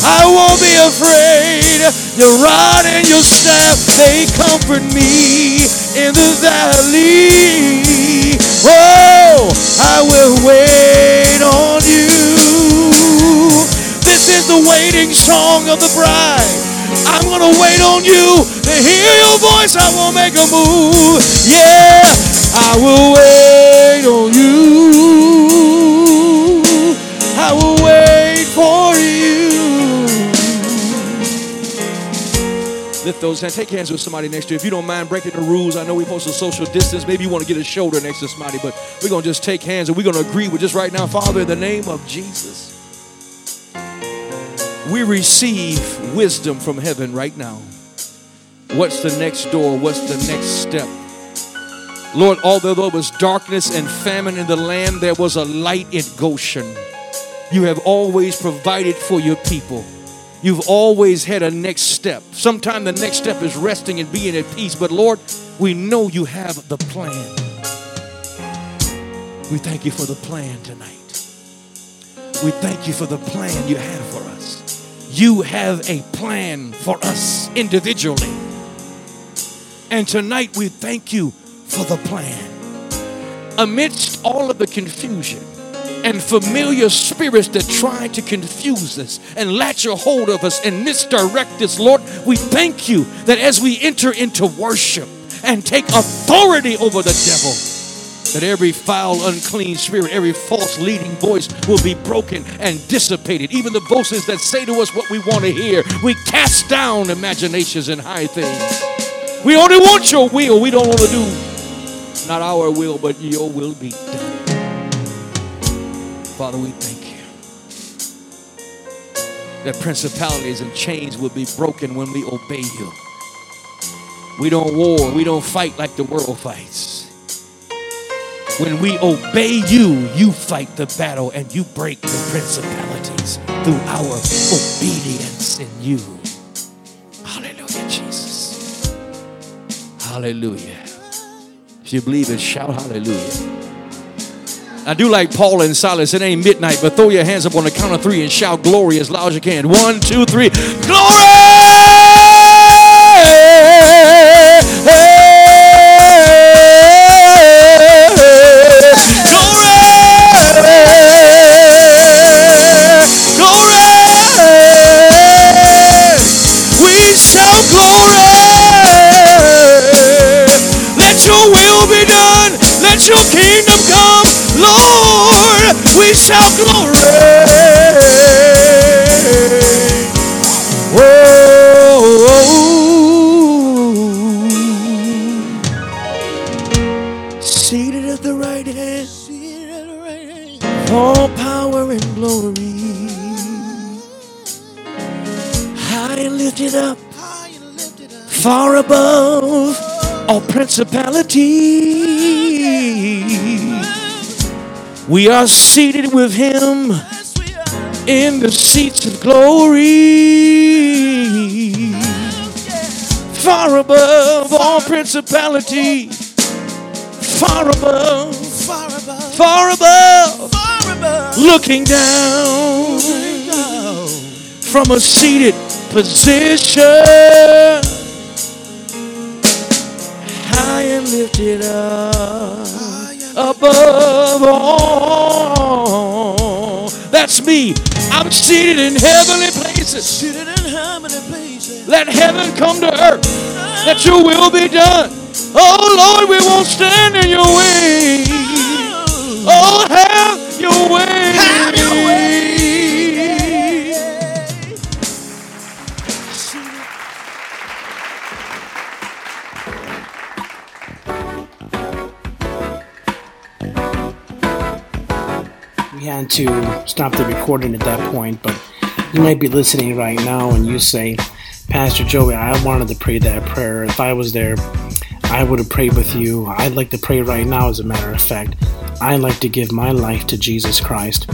I won't be afraid. Your rod and your staff, they comfort me in the valley. Oh, I will wait on you. This is the waiting song of the bride. I'm gonna wait on you to hear your voice. I will make a move. Yeah, I will wait on you. I will wait for you. Lift those hands. Take hands with somebody next to you. If you don't mind breaking the rules, I know we're supposed to social distance. Maybe you want to get a shoulder next to somebody, but we're going to just take hands and we're going to agree with just right now, Father, in the name of Jesus. We receive wisdom from heaven right now. What's the next door? What's the next step? Lord, although there was darkness and famine in the land, there was a light in Goshen. You have always provided for your people. You've always had a next step. Sometimes the next step is resting and being at peace, but Lord, we know you have the plan. We thank you for the plan tonight. We thank you for the plan you have for us. You have a plan for us individually. And tonight we thank you for the plan. Amidst all of the confusion and familiar spirits that try to confuse us and latch a hold of us and misdirect us, Lord, we thank you that as we enter into worship and take authority over the devil, that every foul, unclean spirit, every false leading voice will be broken and dissipated. Even the voices that say to us what we want to hear, we cast down imaginations and high things. We only want your will. We don't want to do not our will, but your will be done. Father, we thank you that principalities and chains will be broken when we obey you. We don't war, we don't fight like the world fights. When we obey you, you fight the battle and you break the principalities through our obedience in you. Hallelujah, Jesus. Hallelujah. If you believe it, shout hallelujah. I do like Paul and Silas. It ain't midnight, but throw your hands up on the count of three and shout glory as loud as you can. One, two, three. Glory! Your kingdom come, Lord. We shall glory. Whoa. Seated at the right hand. All power and glory. High and lifted up. Far above all principality. We are seated with him in the seats of glory. Far above all principality. Far above, far above, looking down from a seated position. High and lifted up above all. That's me. I'm seated in heavenly places. Let heaven come to earth. Let your will be done. Oh Lord, we won't stand in your way. Oh, oh have your way. Have your way. Had to stop the recording at that point, but you might be listening right now and you say, Pastor Joey, I wanted to pray that prayer. If I was there, I would have prayed with you. I'd like to pray right now, as a matter of fact. I'd like to give my life to Jesus Christ.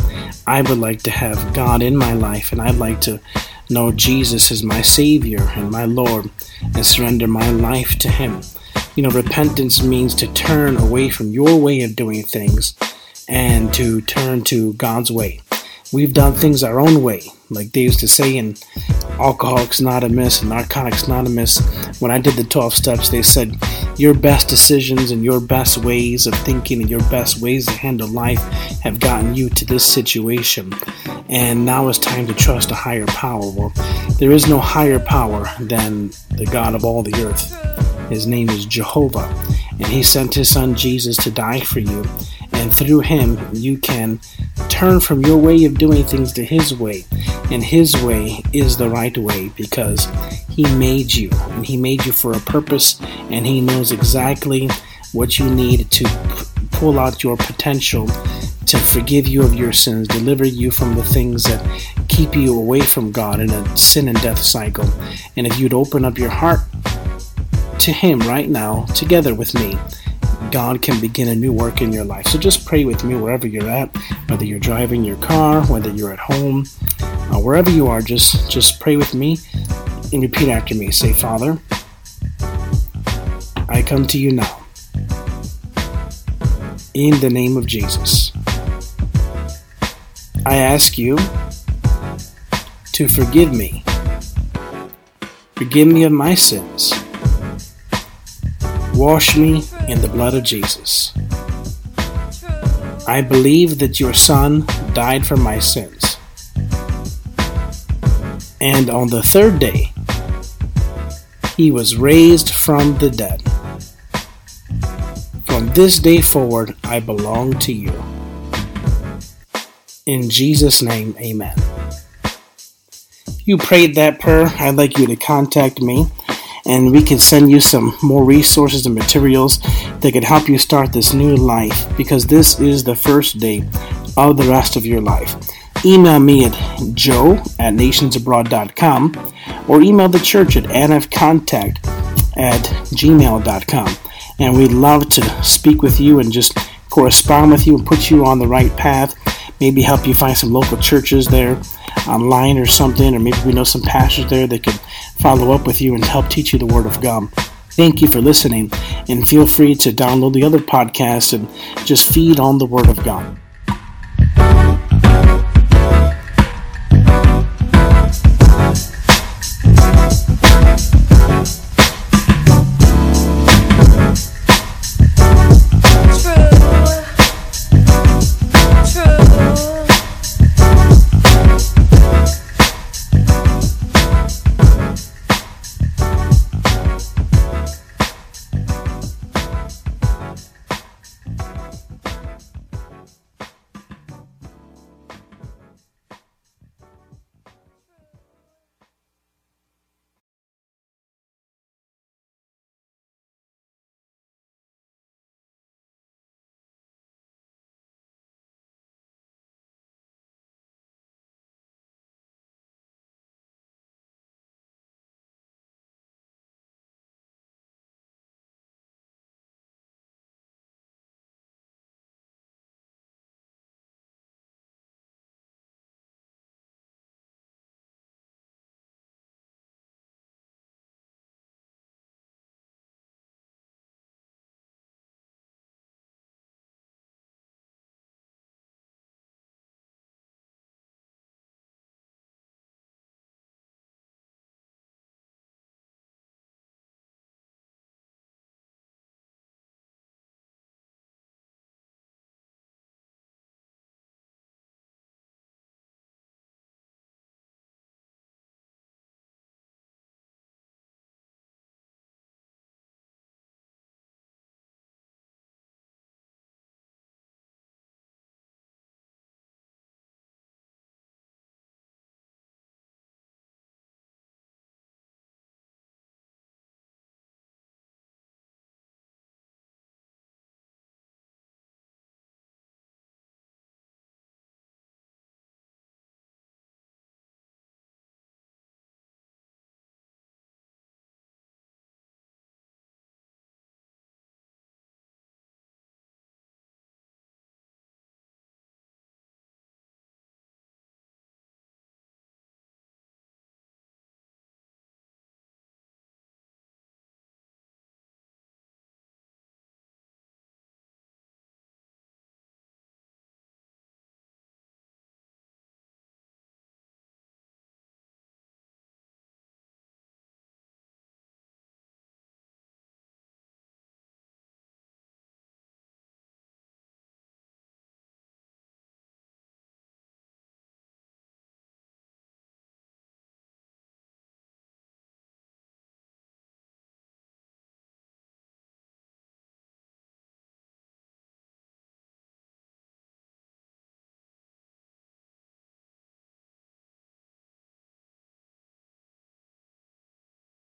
I would like to have God in my life, and I'd like to know Jesus as my Savior and my Lord and surrender my life to Him. You know, repentance means to turn away from your way of doing things and to turn to God's way. We've done things our own way, like they used to say in Alcoholics Anonymous and Narcotics Anonymous. When I did the 12 steps, they said your best decisions and your best ways of thinking and your best ways to handle life have gotten you to this situation. And now it's time to trust a higher power. Well, there is no higher power than the God of all the earth. His name is Jehovah, and He sent His Son Jesus to die for you. And through Him, you can turn from your way of doing things to His way. And His way is the right way because He made you, and He made you for a purpose, and He knows exactly what you need to p- pull out your potential to forgive you of your sins, deliver you from the things that keep you away from God in a sin and death cycle. And if you'd open up your heart to Him right now, together with me, God can begin a new work in your life. So just pray with me wherever you're at, whether you're driving your car, whether you're at home, uh, wherever you are. Just just pray with me and repeat after me. Say, Father, I come to you now in the name of Jesus. I ask you to forgive me. Forgive me of my sins. Wash me in the blood of Jesus. I believe that your Son died for my sins. And on the third day, he was raised from the dead. From this day forward, I belong to you. In Jesus' name, amen. You prayed that prayer, I'd like you to contact me and we can send you some more resources and materials that can help you start this new life because this is the first day of the rest of your life. Email me at joe at nationsabroad.com or email the church at nfcontact at gmail.com. And we'd love to speak with you and just correspond with you and put you on the right path. Maybe help you find some local churches there online or something, or maybe we know some pastors there that could follow up with you and help teach you the Word of God. Thank you for listening, and feel free to download the other podcasts and just feed on the Word of God.